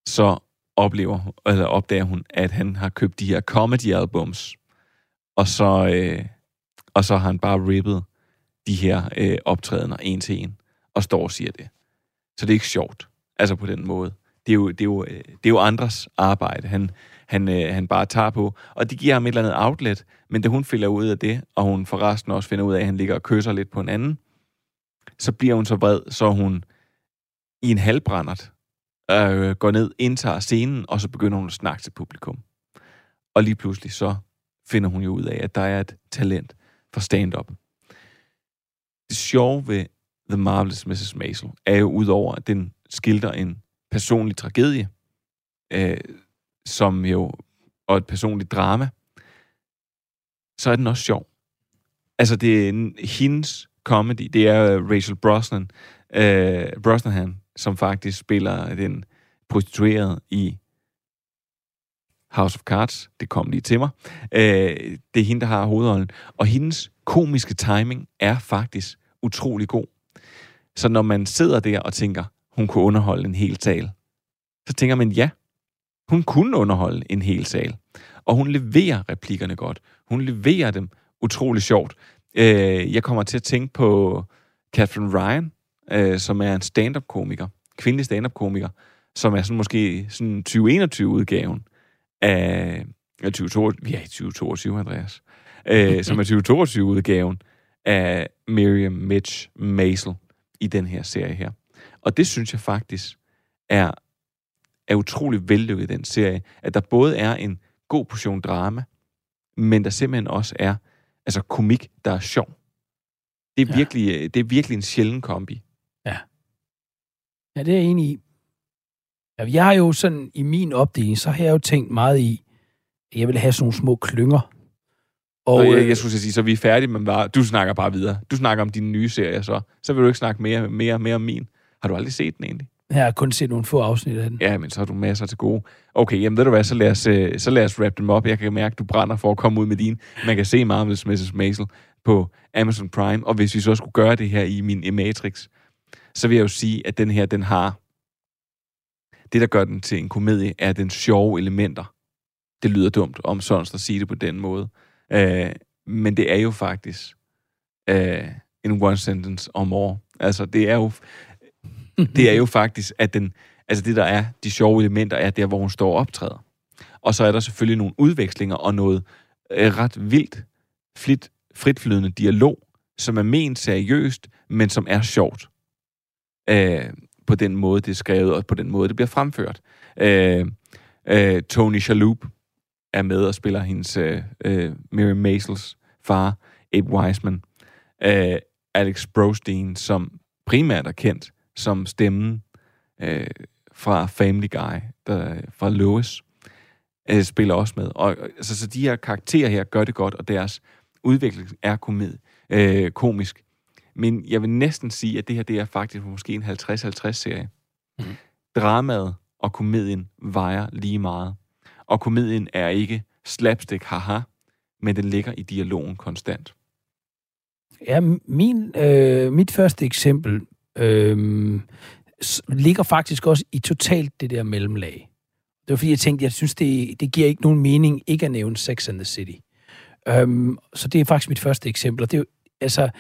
så oplever, eller opdager hun, at han har købt de her comedy albums, og så, øh, og så har han bare rippet de her øh, optrædener en til en, og står og siger det. Så det er ikke sjovt, altså på den måde. Det er jo, det er jo, øh, det er jo andres arbejde, han, han, øh, han bare tager på. Og det giver ham et eller andet outlet, men da hun finder ud af det, og hun forresten også finder ud af, at han ligger og kysser lidt på en anden, så bliver hun så vred, så hun i en halvbrændert øh, går ned, indtager scenen, og så begynder hun at snakke til publikum. Og lige pludselig så finder hun jo ud af, at der er et talent for stand-up. Det sjove ved The Marvelous Mrs. Maisel er jo udover, at den skildrer en personlig tragedie, øh, som jo, og et personligt drama, så er den også sjov. Altså, det er en, hendes comedy, det er øh, Rachel Brosnan, øh, Brosnahan, som faktisk spiller den prostituerede i House of Cards. Det kom lige til mig. Øh, det er hende, der har hovedrollen. Og hendes komiske timing er faktisk utrolig god. Så når man sidder der og tænker, hun kunne underholde en hel sal, så tænker man, ja, hun kunne underholde en hel sal. Og hun leverer replikkerne godt. Hun leverer dem utrolig sjovt. Øh, jeg kommer til at tænke på Catherine Ryan, øh, som er en stand-up-komiker, kvindelig stand-up-komiker, som er sådan måske sådan 2021-udgaven af... Ja, 2022, vi er i 2022, Andreas. Øh, som er 2022-udgaven af Miriam Mitch Maisel i den her serie her. Og det synes jeg faktisk er, er utrolig vellykket i den serie, at der både er en god portion drama, men der simpelthen også er altså komik, der er sjov. Det er,
Ja.
virkelig, det er virkelig en sjælden kombi.
Ja, det er jeg enig i. Ja, Jeg har jo sådan, i min opdeling, så har jeg jo tænkt meget i, at jeg vil have sådan nogle små klynger.
Og
Og
jeg,
øh,
jeg skulle sige, så vi er færdige, men bare, du snakker bare videre. Du snakker om dine nye serier så. Så vil du ikke snakke mere, mere, mere om min. Har du aldrig set den egentlig?
jeg har kun set nogle få afsnit af den.
Ja, men så har du masser til gode. Okay, jamen ved du hvad, så lad os, øh, så lad os wrap dem op. Jeg kan mærke, at du brænder for at komme ud med din. Man kan se Marvel's Mrs. Maisel på Amazon Prime, og hvis vi så skulle gøre det her i min Matrix, så vil jeg jo sige, at den her, den har... Det, der gør den til en komedie, er den sjove elementer. Det lyder dumt om sådan at sige det på den måde. Øh, men det er jo faktisk øh, en one sentence or more. Altså, det er jo, det er jo faktisk, at den, altså det, der er de sjove elementer, er der, hvor hun står og optræder. Og så er der selvfølgelig nogle udvekslinger og noget øh, ret vildt, flit, fritflydende dialog, som er ment seriøst, men som er sjovt. Øh, på den måde, det er skrevet, og på den måde, det bliver fremført. Øh, øh, Tony Shalhoub er med og spiller hendes øh, øh, Mary Maisels far, Abe Wiseman. Øh, Alex Brostein, som primært er kendt som stemmen øh, fra Family Guy, der, fra Lois, øh, spiller også med. Og, altså, så de her karakterer her gør det godt, og deres udvikling er komed, øh, komisk. Men jeg vil næsten sige, at det her det er faktisk måske en 50-50-serie. Mm. Dramaet og komedien vejer lige meget. Og komedien er ikke slapstick, haha, men den ligger i dialogen konstant.
Ja, min, øh, mit første eksempel øh, ligger faktisk også i totalt det der mellemlag. Det var fordi, jeg tænkte, jeg synes, det, det giver ikke nogen mening ikke at nævne Sex and the City. Um, så det er faktisk mit første eksempel. Og det er, altså,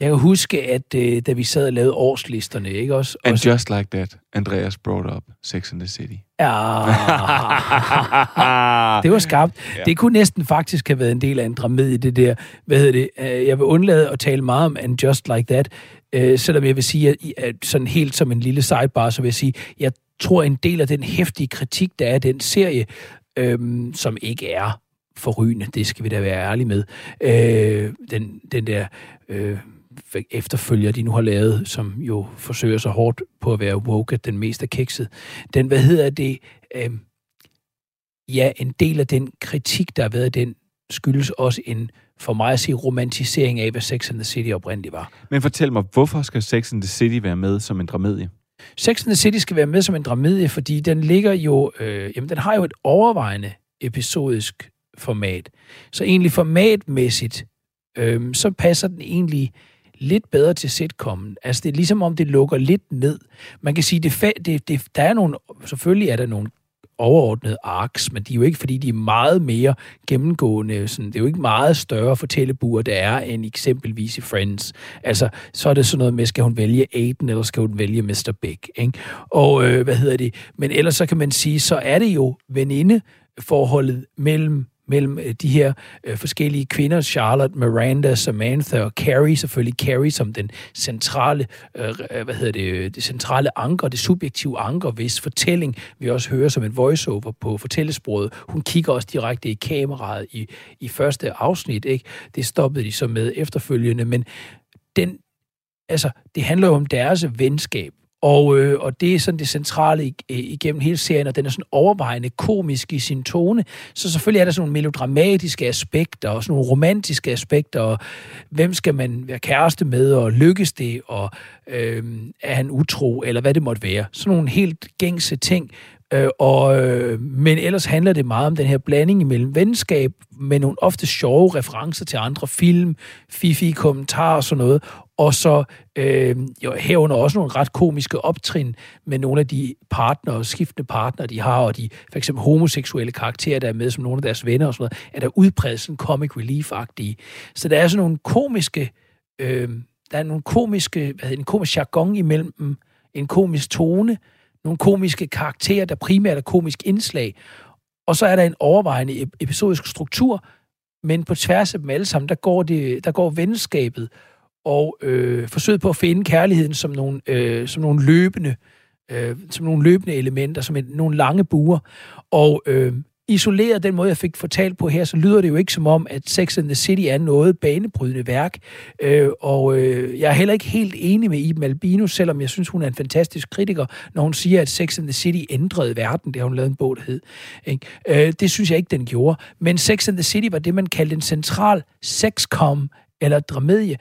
jeg kan huske, at uh, da vi sad og lavede årslisterne, ikke også?
And
og
så, just like that, Andreas brought up Sex and the City.
Ja, det var skarpt. Ja. Det kunne næsten faktisk have været en del af en dramedie, det der. Hvad hedder det? Øh, jeg vil undlade at tale meget om And Just Like That, uh, selvom jeg vil sige, at sådan helt som en lille sidebar, så vil jeg sige, jeg tror en del af den hæftige kritik, der er den serie, øhm, som ikke er forrygende, det skal vi da være ærlige med. Øh, den, den der øh, efterfølger, de nu har lavet, som jo forsøger så hårdt på at være woke, at den mest er kikset. Den, hvad hedder det? Øh, ja, en del af den kritik, der har været, den skyldes også en, for mig at sige, romantisering af, hvad Sex and the City oprindeligt var.
Men fortæl mig, hvorfor skal Sex and the City være med som en dramedie?
Sex and the City skal være med som en dramedie, fordi den ligger jo, øh, jamen den har jo et overvejende episodisk format. Så egentlig formatmæssigt, øh, så passer den egentlig lidt bedre til sitcomen. Altså det er ligesom om, det lukker lidt ned. Man kan sige, det, det, det, der er nogle, selvfølgelig er der nogle overordnede arcs, men de er jo ikke, fordi de er meget mere gennemgående. Sådan, det er jo ikke meget større fortællebuer, der er end eksempelvis i Friends. Altså, så er det sådan noget med, skal hun vælge Aiden, eller skal hun vælge Mr. Big? Ikke? Og øh, hvad hedder det? Men ellers så kan man sige, så er det jo venindeforholdet mellem mellem øh, de her øh, forskellige kvinder, Charlotte, Miranda, Samantha og Carrie, selvfølgelig Carrie som den centrale, øh, øh hvad hedder det, øh, det centrale anker, det subjektive anker, hvis fortælling vi også hører som en voiceover på fortællesproget. Hun kigger også direkte i kameraet i, i første afsnit, ikke? Det stoppede de så med efterfølgende, men den, altså, det handler jo om deres venskab, og, øh, og det er sådan det centrale øh, igennem hele serien, og den er sådan overvejende komisk i sin tone. Så selvfølgelig er der sådan nogle melodramatiske aspekter, og sådan nogle romantiske aspekter, og hvem skal man være kæreste med, og lykkes det, og øh, er han utro, eller hvad det måtte være. Sådan nogle helt gængse ting, Øh, og, øh, men ellers handler det meget om den her blanding imellem venskab med nogle ofte sjove referencer til andre film, fifi kommentarer og sådan noget, og så øh, jo, herunder også nogle ret komiske optrin med nogle af de partnere, skiftende partnere, de har, og de for eksempel homoseksuelle karakterer, der er med som nogle af deres venner og sådan noget, er der udpræget sådan comic relief-agtige. Så der er sådan nogle komiske, øh, der er nogle komiske, hvad hedder, en komisk jargon imellem dem, en komisk tone, nogle komiske karakterer, der primært er komisk indslag, og så er der en overvejende episodisk struktur, men på tværs af dem alle sammen, der går, det, der går venskabet og øh, forsøget på at finde kærligheden som nogle, øh, som nogle løbende øh, som nogle løbende elementer, som en, nogle lange buer. Og øh, isoleret den måde, jeg fik fortalt på her, så lyder det jo ikke som om, at Sex and the City er noget banebrydende værk. Øh, og øh, jeg er heller ikke helt enig med Iben Albino, selvom jeg synes, hun er en fantastisk kritiker, når hun siger, at Sex and the City ændrede verden. Det har hun lavet en bog, der hed. Ikke? Øh, det synes jeg ikke, den gjorde. Men Sex and the City var det, man kaldte en central sexcom eller dramedie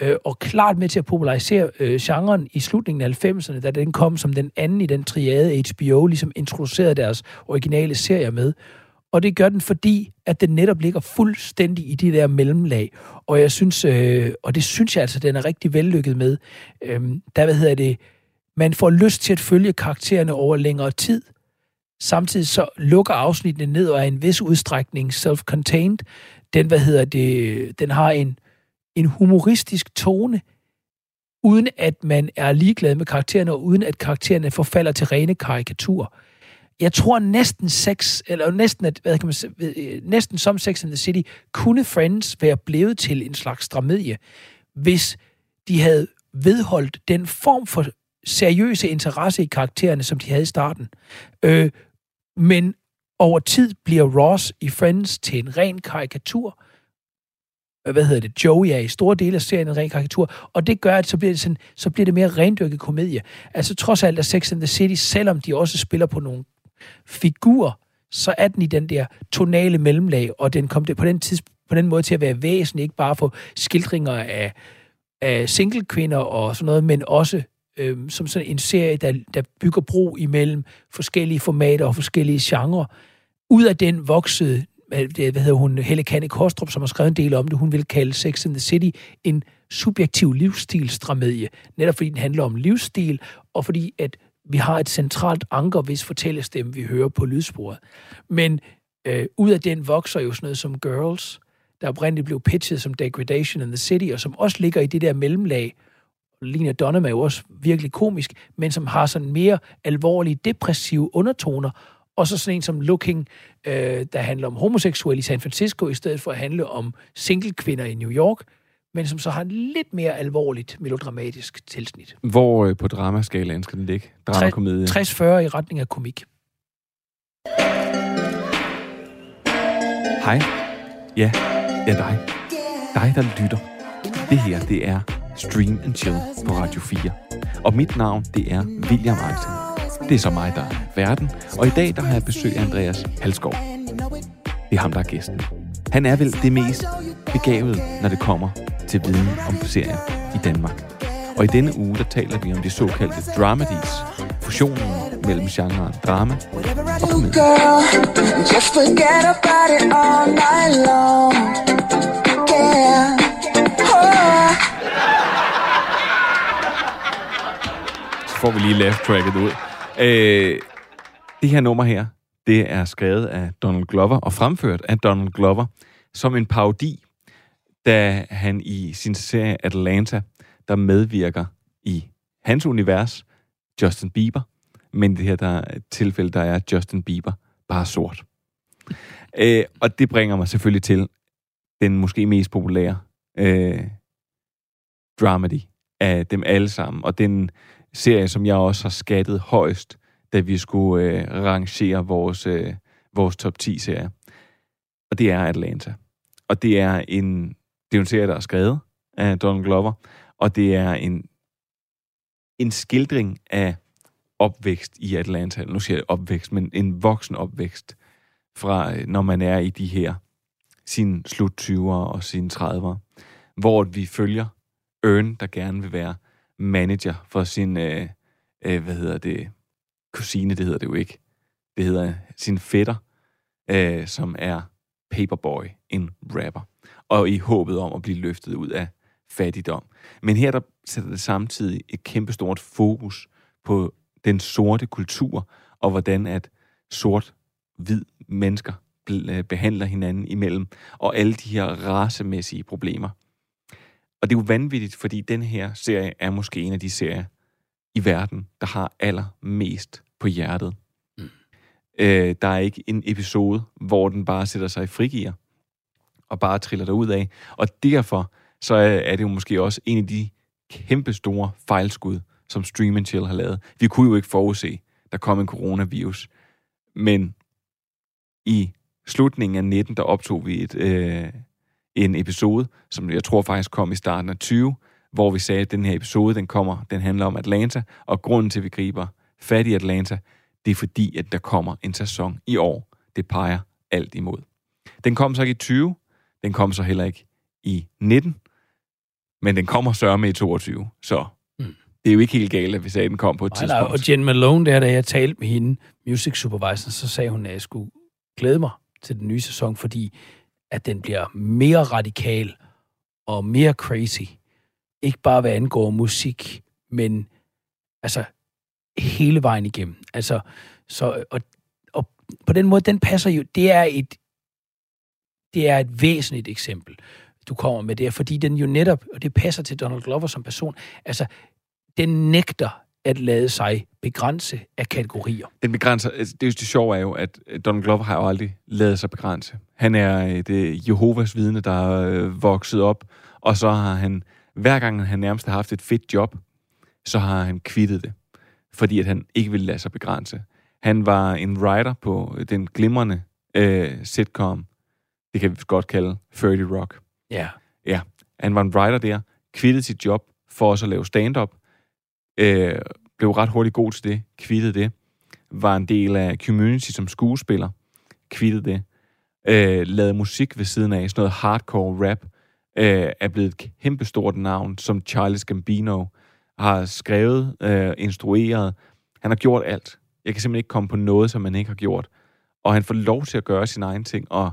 øh, og klart med til at popularisere øh, genren i slutningen af 90'erne, da den kom som den anden i den triade HBO, ligesom introducerede deres originale serier med. Og det gør den, fordi at den netop ligger fuldstændig i de der mellemlag. Og jeg synes, øh, og det synes jeg altså, den er rigtig vellykket med. Øh, der, hvad hedder det, man får lyst til at følge karaktererne over længere tid. Samtidig så lukker afsnittene ned og er en vis udstrækning self-contained. Den, hvad hedder det, den har en, en humoristisk tone, uden at man er ligeglad med karaktererne, og uden at karaktererne forfalder til rene karikatur. Jeg tror næsten sex, eller næsten, at, hvad kan man sige, øh, næsten som Sex in the City, kunne Friends være blevet til en slags dramedie, hvis de havde vedholdt den form for seriøse interesse i karaktererne, som de havde i starten. Øh, men over tid bliver Ross i Friends til en ren karikatur, Øh, hvad hedder det, Joey er i store dele af serien en ren karikatur, og det gør, at så bliver det, sådan, så bliver det mere rendyrket komedie. Altså trods alt er Sex and the City, selvom de også spiller på nogle figurer, så er den i den der tonale mellemlag, og den kom det på den, tids, på den måde til at være væsentlig, ikke bare for skildringer af af single-kvinder og sådan noget, men også øh, som sådan en serie, der, der bygger bro imellem forskellige formater og forskellige genrer. Ud af den voksede, Øh, hvad hedder hun, Helle Kanne Kostrup, som har skrevet en del om det, hun vil kalde Sex in the City en subjektiv livsstilsdramedie, netop fordi den handler om livsstil, og fordi at vi har et centralt anker, hvis fortællestemme vi hører på lydsporet. Men øh, ud af den vokser jo sådan noget som Girls, der oprindeligt blev pitchet som Degradation in the City, og som også ligger i det der mellemlag. Lina Dunham er jo også virkelig komisk, men som har sådan mere alvorlige, depressive undertoner, og så sådan en som Looking, øh, der handler om homoseksuelle i San Francisco, i stedet for at handle om single-kvinder i New York, men som så har en lidt mere alvorligt melodramatisk tilsnit.
Hvor øh, på dramaskalaen skal den ligge? Dramakomedie?
60-40 i retning af komik.
Hej. Ja, ja dig. Dig, der lytter. Det her, det er Stream and Chill på Radio 4. Og mit navn, det er William Eisen. Det er så mig, der er verden. Og i dag, der har jeg besøg af Andreas Halskov. Det er ham, der er gæsten. Han er vel det mest begavede, når det kommer til viden om serier i Danmark. Og i denne uge, der taler vi om de såkaldte dramedies, fusionen mellem genren drama og komedie. Just forget about it all night long. Yeah. Oh. Så får vi lige left tracket ud. Øh, det her nummer her, det er skrevet af Donald Glover og fremført af Donald Glover som en parodi da han i sin serie Atlanta, der medvirker i hans univers, Justin Bieber, men det her der tilfælde, der er Justin Bieber bare sort. Øh, og det bringer mig selvfølgelig til den måske mest populære øh, dramedy af dem alle sammen, og den serie, som jeg også har skattet højst, da vi skulle øh, rangere vores, øh, vores top 10-serie. Og det er Atlanta. Og det er en det er en serie, der er skrevet af Donald Glover, og det er en, en skildring af opvækst i Atlanta. Nu siger jeg opvækst, men en voksen opvækst fra, øh, når man er i de her sine slut 20'ere og sine 30'ere, hvor vi følger Ørn, der gerne vil være manager for sin, øh, øh, hvad hedder det, kusine, det hedder det jo ikke. Det hedder sin fætter, øh, som er Paperboy, en rapper og i håbet om at blive løftet ud af fattigdom. Men her der sætter det samtidig et kæmpestort fokus på den sorte kultur, og hvordan at sort-hvid mennesker øh, behandler hinanden imellem, og alle de her racemæssige problemer. Og det er jo vanvittigt, fordi den her serie er måske en af de serier i verden, der har allermest på hjertet. Mm. Øh, der er ikke en episode, hvor den bare sætter sig i frigiver og bare triller der ud af. Og derfor så er det jo måske også en af de kæmpe store fejlskud, som Stream Chill har lavet. Vi kunne jo ikke forudse, der kom en coronavirus. Men i slutningen af 19, der optog vi et, øh, en episode, som jeg tror faktisk kom i starten af 20, hvor vi sagde, at den her episode, den kommer, den handler om Atlanta, og grunden til, at vi griber fat i Atlanta, det er fordi, at der kommer en sæson i år. Det peger alt imod. Den kom så ikke i 20, den kom så heller ikke i 19, men den kommer sørme i 22. Så mm. det er jo ikke helt galt, at vi sagde, at den kom på et nej, tidspunkt.
Nej, og Jen Malone, der, da jeg talte med hende, music supervisor, så sagde hun, at jeg skulle glæde mig til den nye sæson, fordi at den bliver mere radikal og mere crazy. Ikke bare hvad angår musik, men altså hele vejen igennem. Altså, så, og, og på den måde, den passer jo, det er et, det er et væsentligt eksempel, du kommer med det, fordi den jo netop, og det passer til Donald Glover som person, altså, den nægter at lade sig begrænse af kategorier.
Den begrænser, altså, det er jo det sjove er jo, at Donald Glover har jo aldrig lavet sig begrænse. Han er øh, det Jehovas vidne, der er øh, vokset op, og så har han, hver gang han nærmest har haft et fedt job, så har han kvittet det, fordi at han ikke ville lade sig begrænse. Han var en writer på den glimrende øh, sitcom det kan vi godt kalde 30 Rock.
Ja.
Ja, han var en writer der, kvittede sit job for også at lave stand-up, øh, blev ret hurtigt god til det, kvittede det, var en del af community som skuespiller, kvittede det, øh, lavede musik ved siden af, sådan noget hardcore rap, øh, er blevet et kæmpestort navn, som Charles Gambino har skrevet, øh, instrueret. Han har gjort alt. Jeg kan simpelthen ikke komme på noget, som han ikke har gjort. Og han får lov til at gøre sin egen ting, og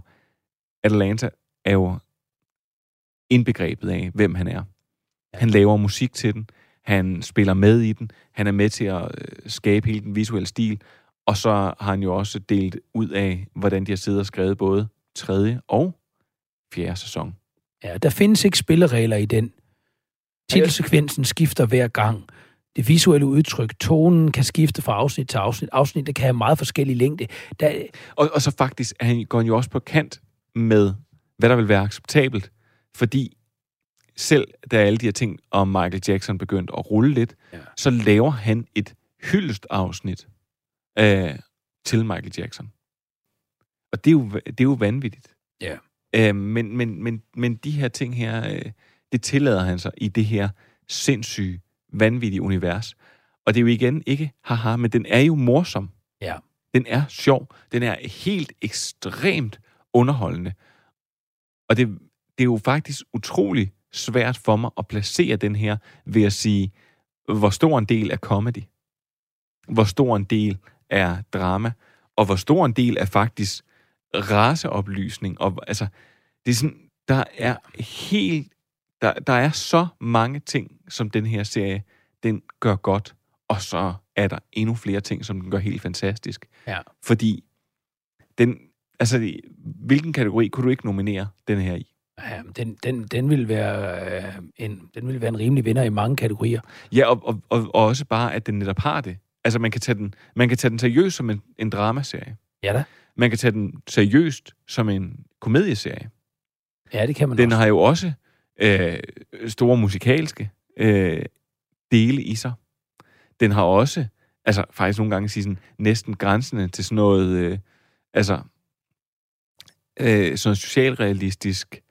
Atlanta er jo indbegrebet af, hvem han er. Han laver musik til den, han spiller med i den, han er med til at øh, skabe hele den visuelle stil, og så har han jo også delt ud af, hvordan de har siddet og skrevet både tredje og fjerde sæson.
Ja, der findes ikke spilleregler i den. Titelsekvensen skifter hver gang. Det visuelle udtryk, tonen kan skifte fra afsnit til afsnit. Afsnittet kan have meget forskellige længde. Der,
Og, og så faktisk han, går han jo også på kant med, hvad der vil være acceptabelt, fordi selv da alle de her ting om Michael Jackson begyndte at rulle lidt,
Ja.
så laver han et hyldest-afsnit øh, til Michael Jackson. Og det er jo, det er jo vanvittigt.
Ja.
Øh, men, men, men, men de her ting her, øh, det tillader han sig i det her sindssyge, vanvittige univers. Og det er jo igen ikke haha, men den er jo morsom.
ja.
Den er sjov. Den er helt ekstremt underholdende. Og det, det er jo faktisk utrolig svært for mig at placere den her ved at sige, hvor stor en del er comedy, hvor stor en del er drama, og hvor stor en del er faktisk raceoplysning. Og, altså, det er sådan, der er helt, der, der er så mange ting, som den her serie, den gør godt, og så er der endnu flere ting, som den gør helt fantastisk.
Ja.
Fordi den, altså, hvilken kategori kunne du ikke nominere den her i?
Ja, den, den, den, vil være, øh, en, den vil være en rimelig vinder i mange kategorier.
Ja, og, og, og, og også bare, at den netop har det. Altså, man kan tage den, man kan tage den seriøst som en, en dramaserie.
Ja da.
Man kan tage den seriøst som en komedieserie.
Ja, det kan man
Den
også.
har jo også øh, store musikalske øh, dele i sig. Den har også, altså faktisk nogle gange sige sådan, næsten grænsende til sådan noget, øh, altså, øh, sådan socialrealistisk,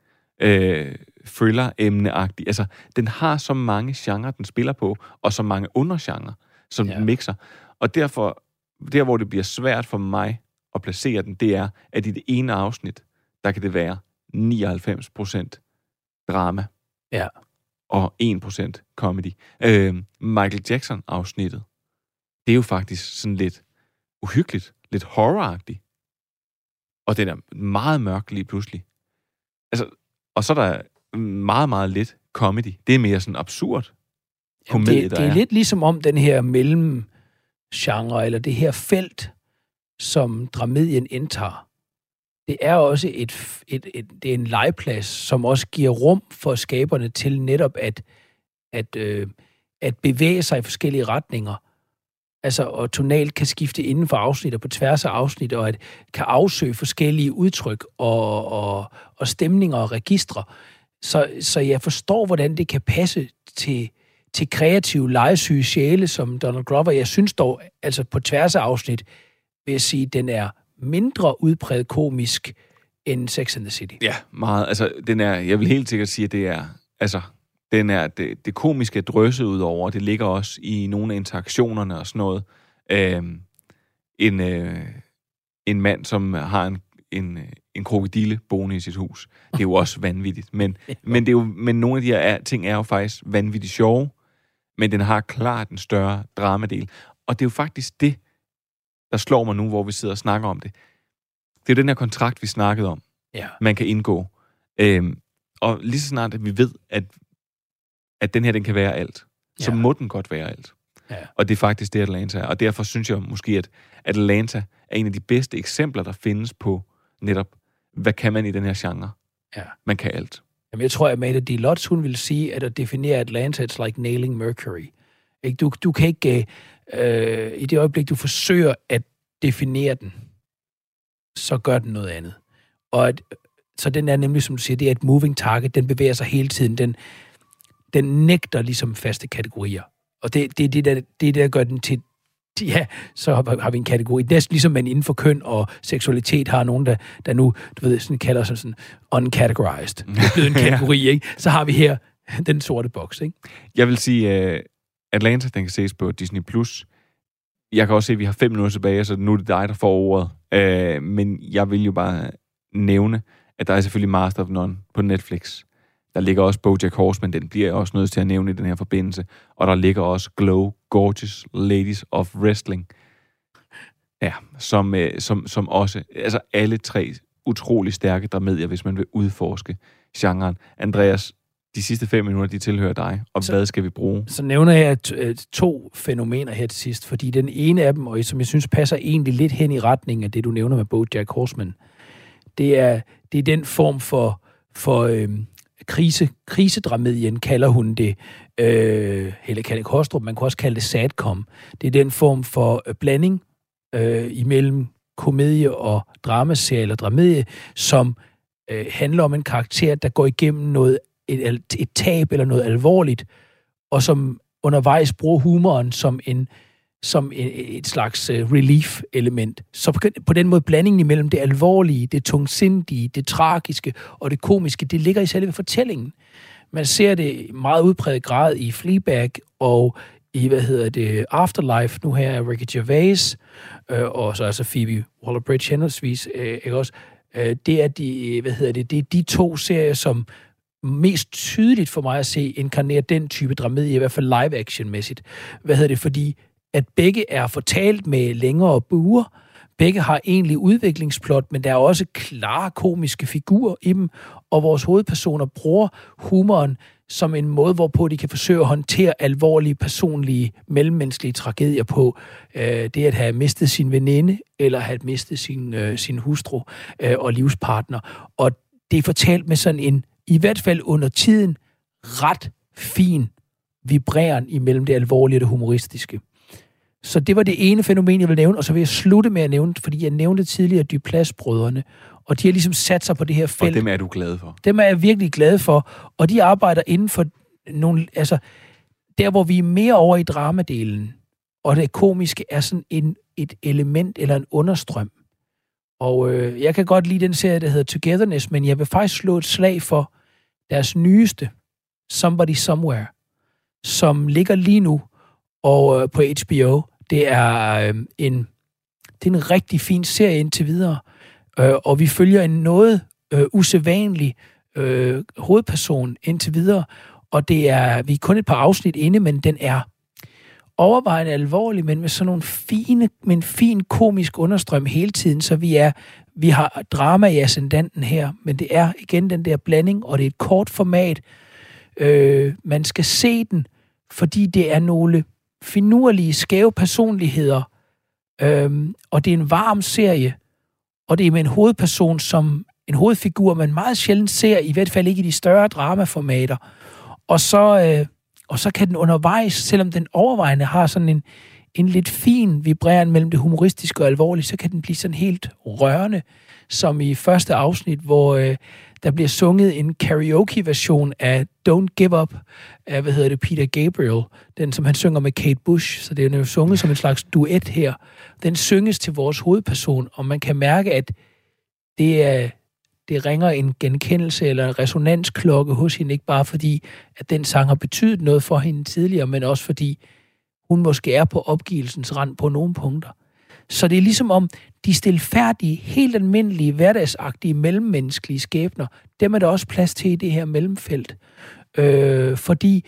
øh, thriller-emneagtigt. Altså, den har så mange genrer, den spiller på, og så mange undergenre, som
ja.
den mixer. Og derfor, der hvor det bliver svært for mig at placere den, det er, at i det ene afsnit, der kan det være 99% drama.
Ja.
Og 1% comedy. Øh, Michael Jackson-afsnittet, det er jo faktisk sådan lidt uhyggeligt, lidt horroragtigt. Og den er meget mørk lige pludselig. Altså, og så er der meget, meget lidt comedy. Det er mere sådan absurd
Jamen,
komedie,
det,
der
det er
er.
lidt ligesom om den her mellemgenre, eller det her felt, som dramedien indtager. Det er også et, et, et, det er en legeplads, som også giver rum for skaberne til netop at, at, øh, at bevæge sig i forskellige retninger. Altså, og tonalt kan skifte inden for afsnit og på tværs af afsnit, og at kan afsøge forskellige udtryk og, og, og stemninger og registre. Så, så jeg forstår, hvordan det kan passe til, til kreative, legesyge sjæle som Donald Glover. Jeg synes dog, altså på tværs af afsnit, vil jeg sige, den er mindre udpræget komisk end Sex and the City.
Ja, meget. Altså, den er, jeg vil helt sikkert sige, at det er, altså, den er, det, det komiske drøsset ud over. Det ligger også i nogle af interaktionerne og sådan noget. Øhm, en, øh, en mand, som har en, en, en krokodille boende i sit hus. Det er jo også vanvittigt. Men, men, det er jo, men nogle af de her er- ting er jo faktisk vanvittigt sjove, men den har klart en større dramadel. Og det er jo faktisk det, der slår mig nu, hvor vi sidder og snakker om det. Det er den her kontrakt, vi snakkede om
Ja.
man kan indgå. Øhm, og lige så snart, at vi ved, at, at den her, den kan være alt, så
Ja.
må den godt være alt.
Ja.
Og det er faktisk det, Atlanta er. Og derfor synes jeg måske, at Atlanta er en af de bedste eksempler, der findes på netop, hvad kan man i den her genre?
Ja.
Man kan alt.
Jamen, jeg tror, at Mette D. Lotz, hun vil sige, at at definere Atlanta, it's like nailing Mercury. Ikke? Du, du kan ikke, øh, i det øjeblik, du forsøger at definere den, så gør den noget andet. Og at, så den er nemlig, som du siger, det er et moving target, den bevæger sig hele tiden, den, den nægter ligesom faste kategorier. Og det, det, er det, der, det er der gør den til, ja, så har, har vi en kategori. Næsten ligesom man inden for køn og seksualitet har nogen, der, der nu, du ved, sådan kalder sig sådan uncategorized. Det er blevet en kategori, ikke? Så har vi her den sorte boks, ikke?
Jeg vil sige, uh, Atlanta, den kan ses på Disney+. Plus. Jeg kan også se, at vi har fem minutter tilbage, så nu er det dig, der får ordet. Uh, men jeg vil jo bare nævne, at der er selvfølgelig Master of None på Netflix. Der ligger også Bojack Horseman, den bliver jeg også nødt til at nævne i den her forbindelse. Og der ligger også Glow Gorgeous Ladies of Wrestling. Ja, som, øh, som, som også, altså alle tre utrolig stærke dramedier, hvis man vil udforske genren. Andreas, de sidste fem minutter, de tilhører dig, og så, hvad skal vi bruge?
Så nævner jeg to fænomener her til sidst, fordi den ene af dem, og som jeg synes passer egentlig lidt hen i retning af det, du nævner med Bojack Horseman, det er, det er den form for, for øh, krise, krisedramedien, kalder hun det. Øh, Helle Kalle Kostrup, man kunne også kalde det sadcom. Det er den form for øh, blanding øh, imellem komedie og dramaserie eller dramedie, som øh, handler om en karakter, der går igennem noget et, et tab eller noget alvorligt, og som undervejs bruger humoren som en som et slags øh, relief-element. Så på, den måde blandingen imellem det alvorlige, det tungsindige, det tragiske og det komiske, det ligger i selve fortællingen. Man ser det i meget udpræget grad i Fleabag og i, hvad hedder det, Afterlife, nu her er Ricky Gervais, øh, og så altså Phoebe Waller-Bridge henholdsvis, øh, ikke også? Øh, det er de, hvad hedder det, det er de to serier, som mest tydeligt for mig at se inkarnerer den type dramedie, i hvert fald live-action-mæssigt. Hvad hedder det? Fordi at begge er fortalt med længere buer, begge har egentlig udviklingsplot, men der er også klare komiske figurer i dem, og vores hovedpersoner bruger humoren som en måde, hvorpå de kan forsøge at håndtere alvorlige, personlige, mellemmenneskelige tragedier på. Øh, det at have mistet sin veninde, eller have mistet sin, øh, sin hustru øh, og livspartner. Og det er fortalt med sådan en i hvert fald under tiden, ret fin vibreren imellem det alvorlige og det humoristiske. Så det var det ene fænomen, jeg vil nævne, og så vil jeg slutte med at nævne, fordi jeg nævnte tidligere Duplass-brødrene, og de har ligesom sat sig på det her felt.
Og dem er du glad for?
Dem er jeg virkelig glad for, og de arbejder inden for nogle, altså, der hvor vi er mere over i dramadelen, og det komiske er sådan en, et element eller en understrøm. Og øh, jeg kan godt lide den serie, der hedder Togetherness, men jeg vil faktisk slå et slag for, deres nyeste, Somebody Somewhere, som ligger lige nu og øh, på HBO. Det er øh, en det er en rigtig fin serie indtil videre, øh, og vi følger en noget øh, usædvanlig øh, hovedperson indtil videre, og det er, vi er kun et par afsnit inde, men den er overvejende alvorlig, men med sådan nogle fine, men fin komisk understrøm hele tiden, så vi er, vi har drama i ascendanten her, men det er igen den der blanding, og det er et kort format. Øh, man skal se den, fordi det er nogle finurlige, skæve personligheder, øhm, og det er en varm serie, og det er med en hovedperson, som en hovedfigur, man meget sjældent ser, i hvert fald ikke i de større dramaformater. Og så, øh, og så kan den undervejs, selvom den overvejende har sådan en, en lidt fin vibreren mellem det humoristiske og alvorlige, så kan den blive sådan helt rørende, som i første afsnit, hvor øh, der bliver sunget en karaoke-version af Don't Give Up af, hvad hedder det, Peter Gabriel, den som han synger med Kate Bush, så det er jo sunget som en slags duet her. Den synges til vores hovedperson, og man kan mærke, at det er, det ringer en genkendelse eller en resonansklokke hos hende, ikke bare fordi, at den sang har betydet noget for hende tidligere, men også fordi, hun måske er på opgivelsens rand på nogle punkter. Så det er ligesom om, de stilfærdige, helt almindelige, hverdagsagtige, mellemmenneskelige skæbner, dem er der også plads til i det her mellemfelt. Øh, fordi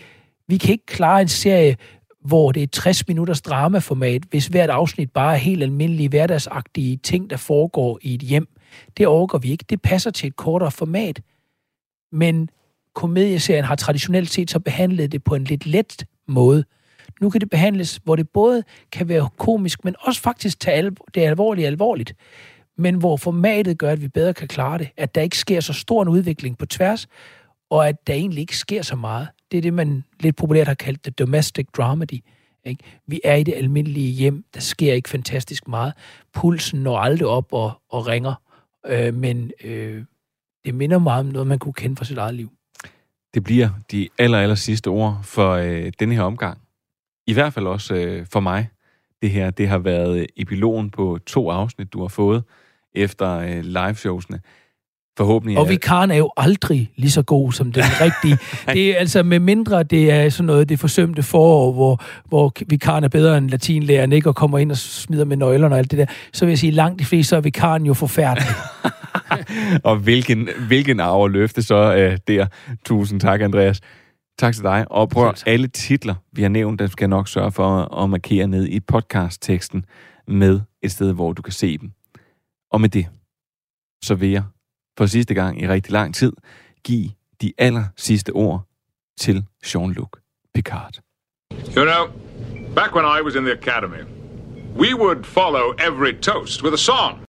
vi kan ikke klare en serie, hvor det er 60 minutters dramaformat, hvis hvert afsnit bare er helt almindelige, hverdagsagtige ting, der foregår i et hjem. Det overgår vi ikke. Det passer til et kortere format. Men komedieserien har traditionelt set så behandlet det på en lidt let måde. Nu kan det behandles, hvor det både kan være komisk, men også faktisk tage det alvorlige alvorligt. Men hvor formatet gør, at vi bedre kan klare det. At der ikke sker så stor en udvikling på tværs, og at der egentlig ikke sker så meget. Det er det, man lidt populært har kaldt det domestic dramedy. Ikke? Vi er i det almindelige hjem. Der sker ikke fantastisk meget. Pulsen når aldrig op og, og ringer. Øh, men øh, det minder meget om noget, man kunne kende fra sit eget liv.
Det bliver de aller, aller sidste ord for øh, denne her omgang i hvert fald også øh, for mig, det her, det har været epilogen på to afsnit, du har fået efter øh, liveshowsene.
Forhåbentlig. Og vikaren er jo aldrig lige så god som den rigtige. det er altså med mindre, det er sådan noget, det forsømte forår, hvor, hvor vikaren er bedre end latinlæreren, ikke? Og kommer ind og smider med nøglerne og alt det der. Så vil jeg sige, langt de fleste, så er vikaren jo forfærdelig.
og hvilken, hvilken arv løfte så øh, der. Tusind tak, Andreas. Tak til dig. Og prøv alle titler, vi har nævnt, der skal jeg nok sørge for at markere ned i podcast-teksten med et sted, hvor du kan se dem. Og med det, så vil jeg for sidste gang i rigtig lang tid give de aller sidste ord til Jean-Luc Picard.
You know, back when I was in the academy, we would follow every toast with a song.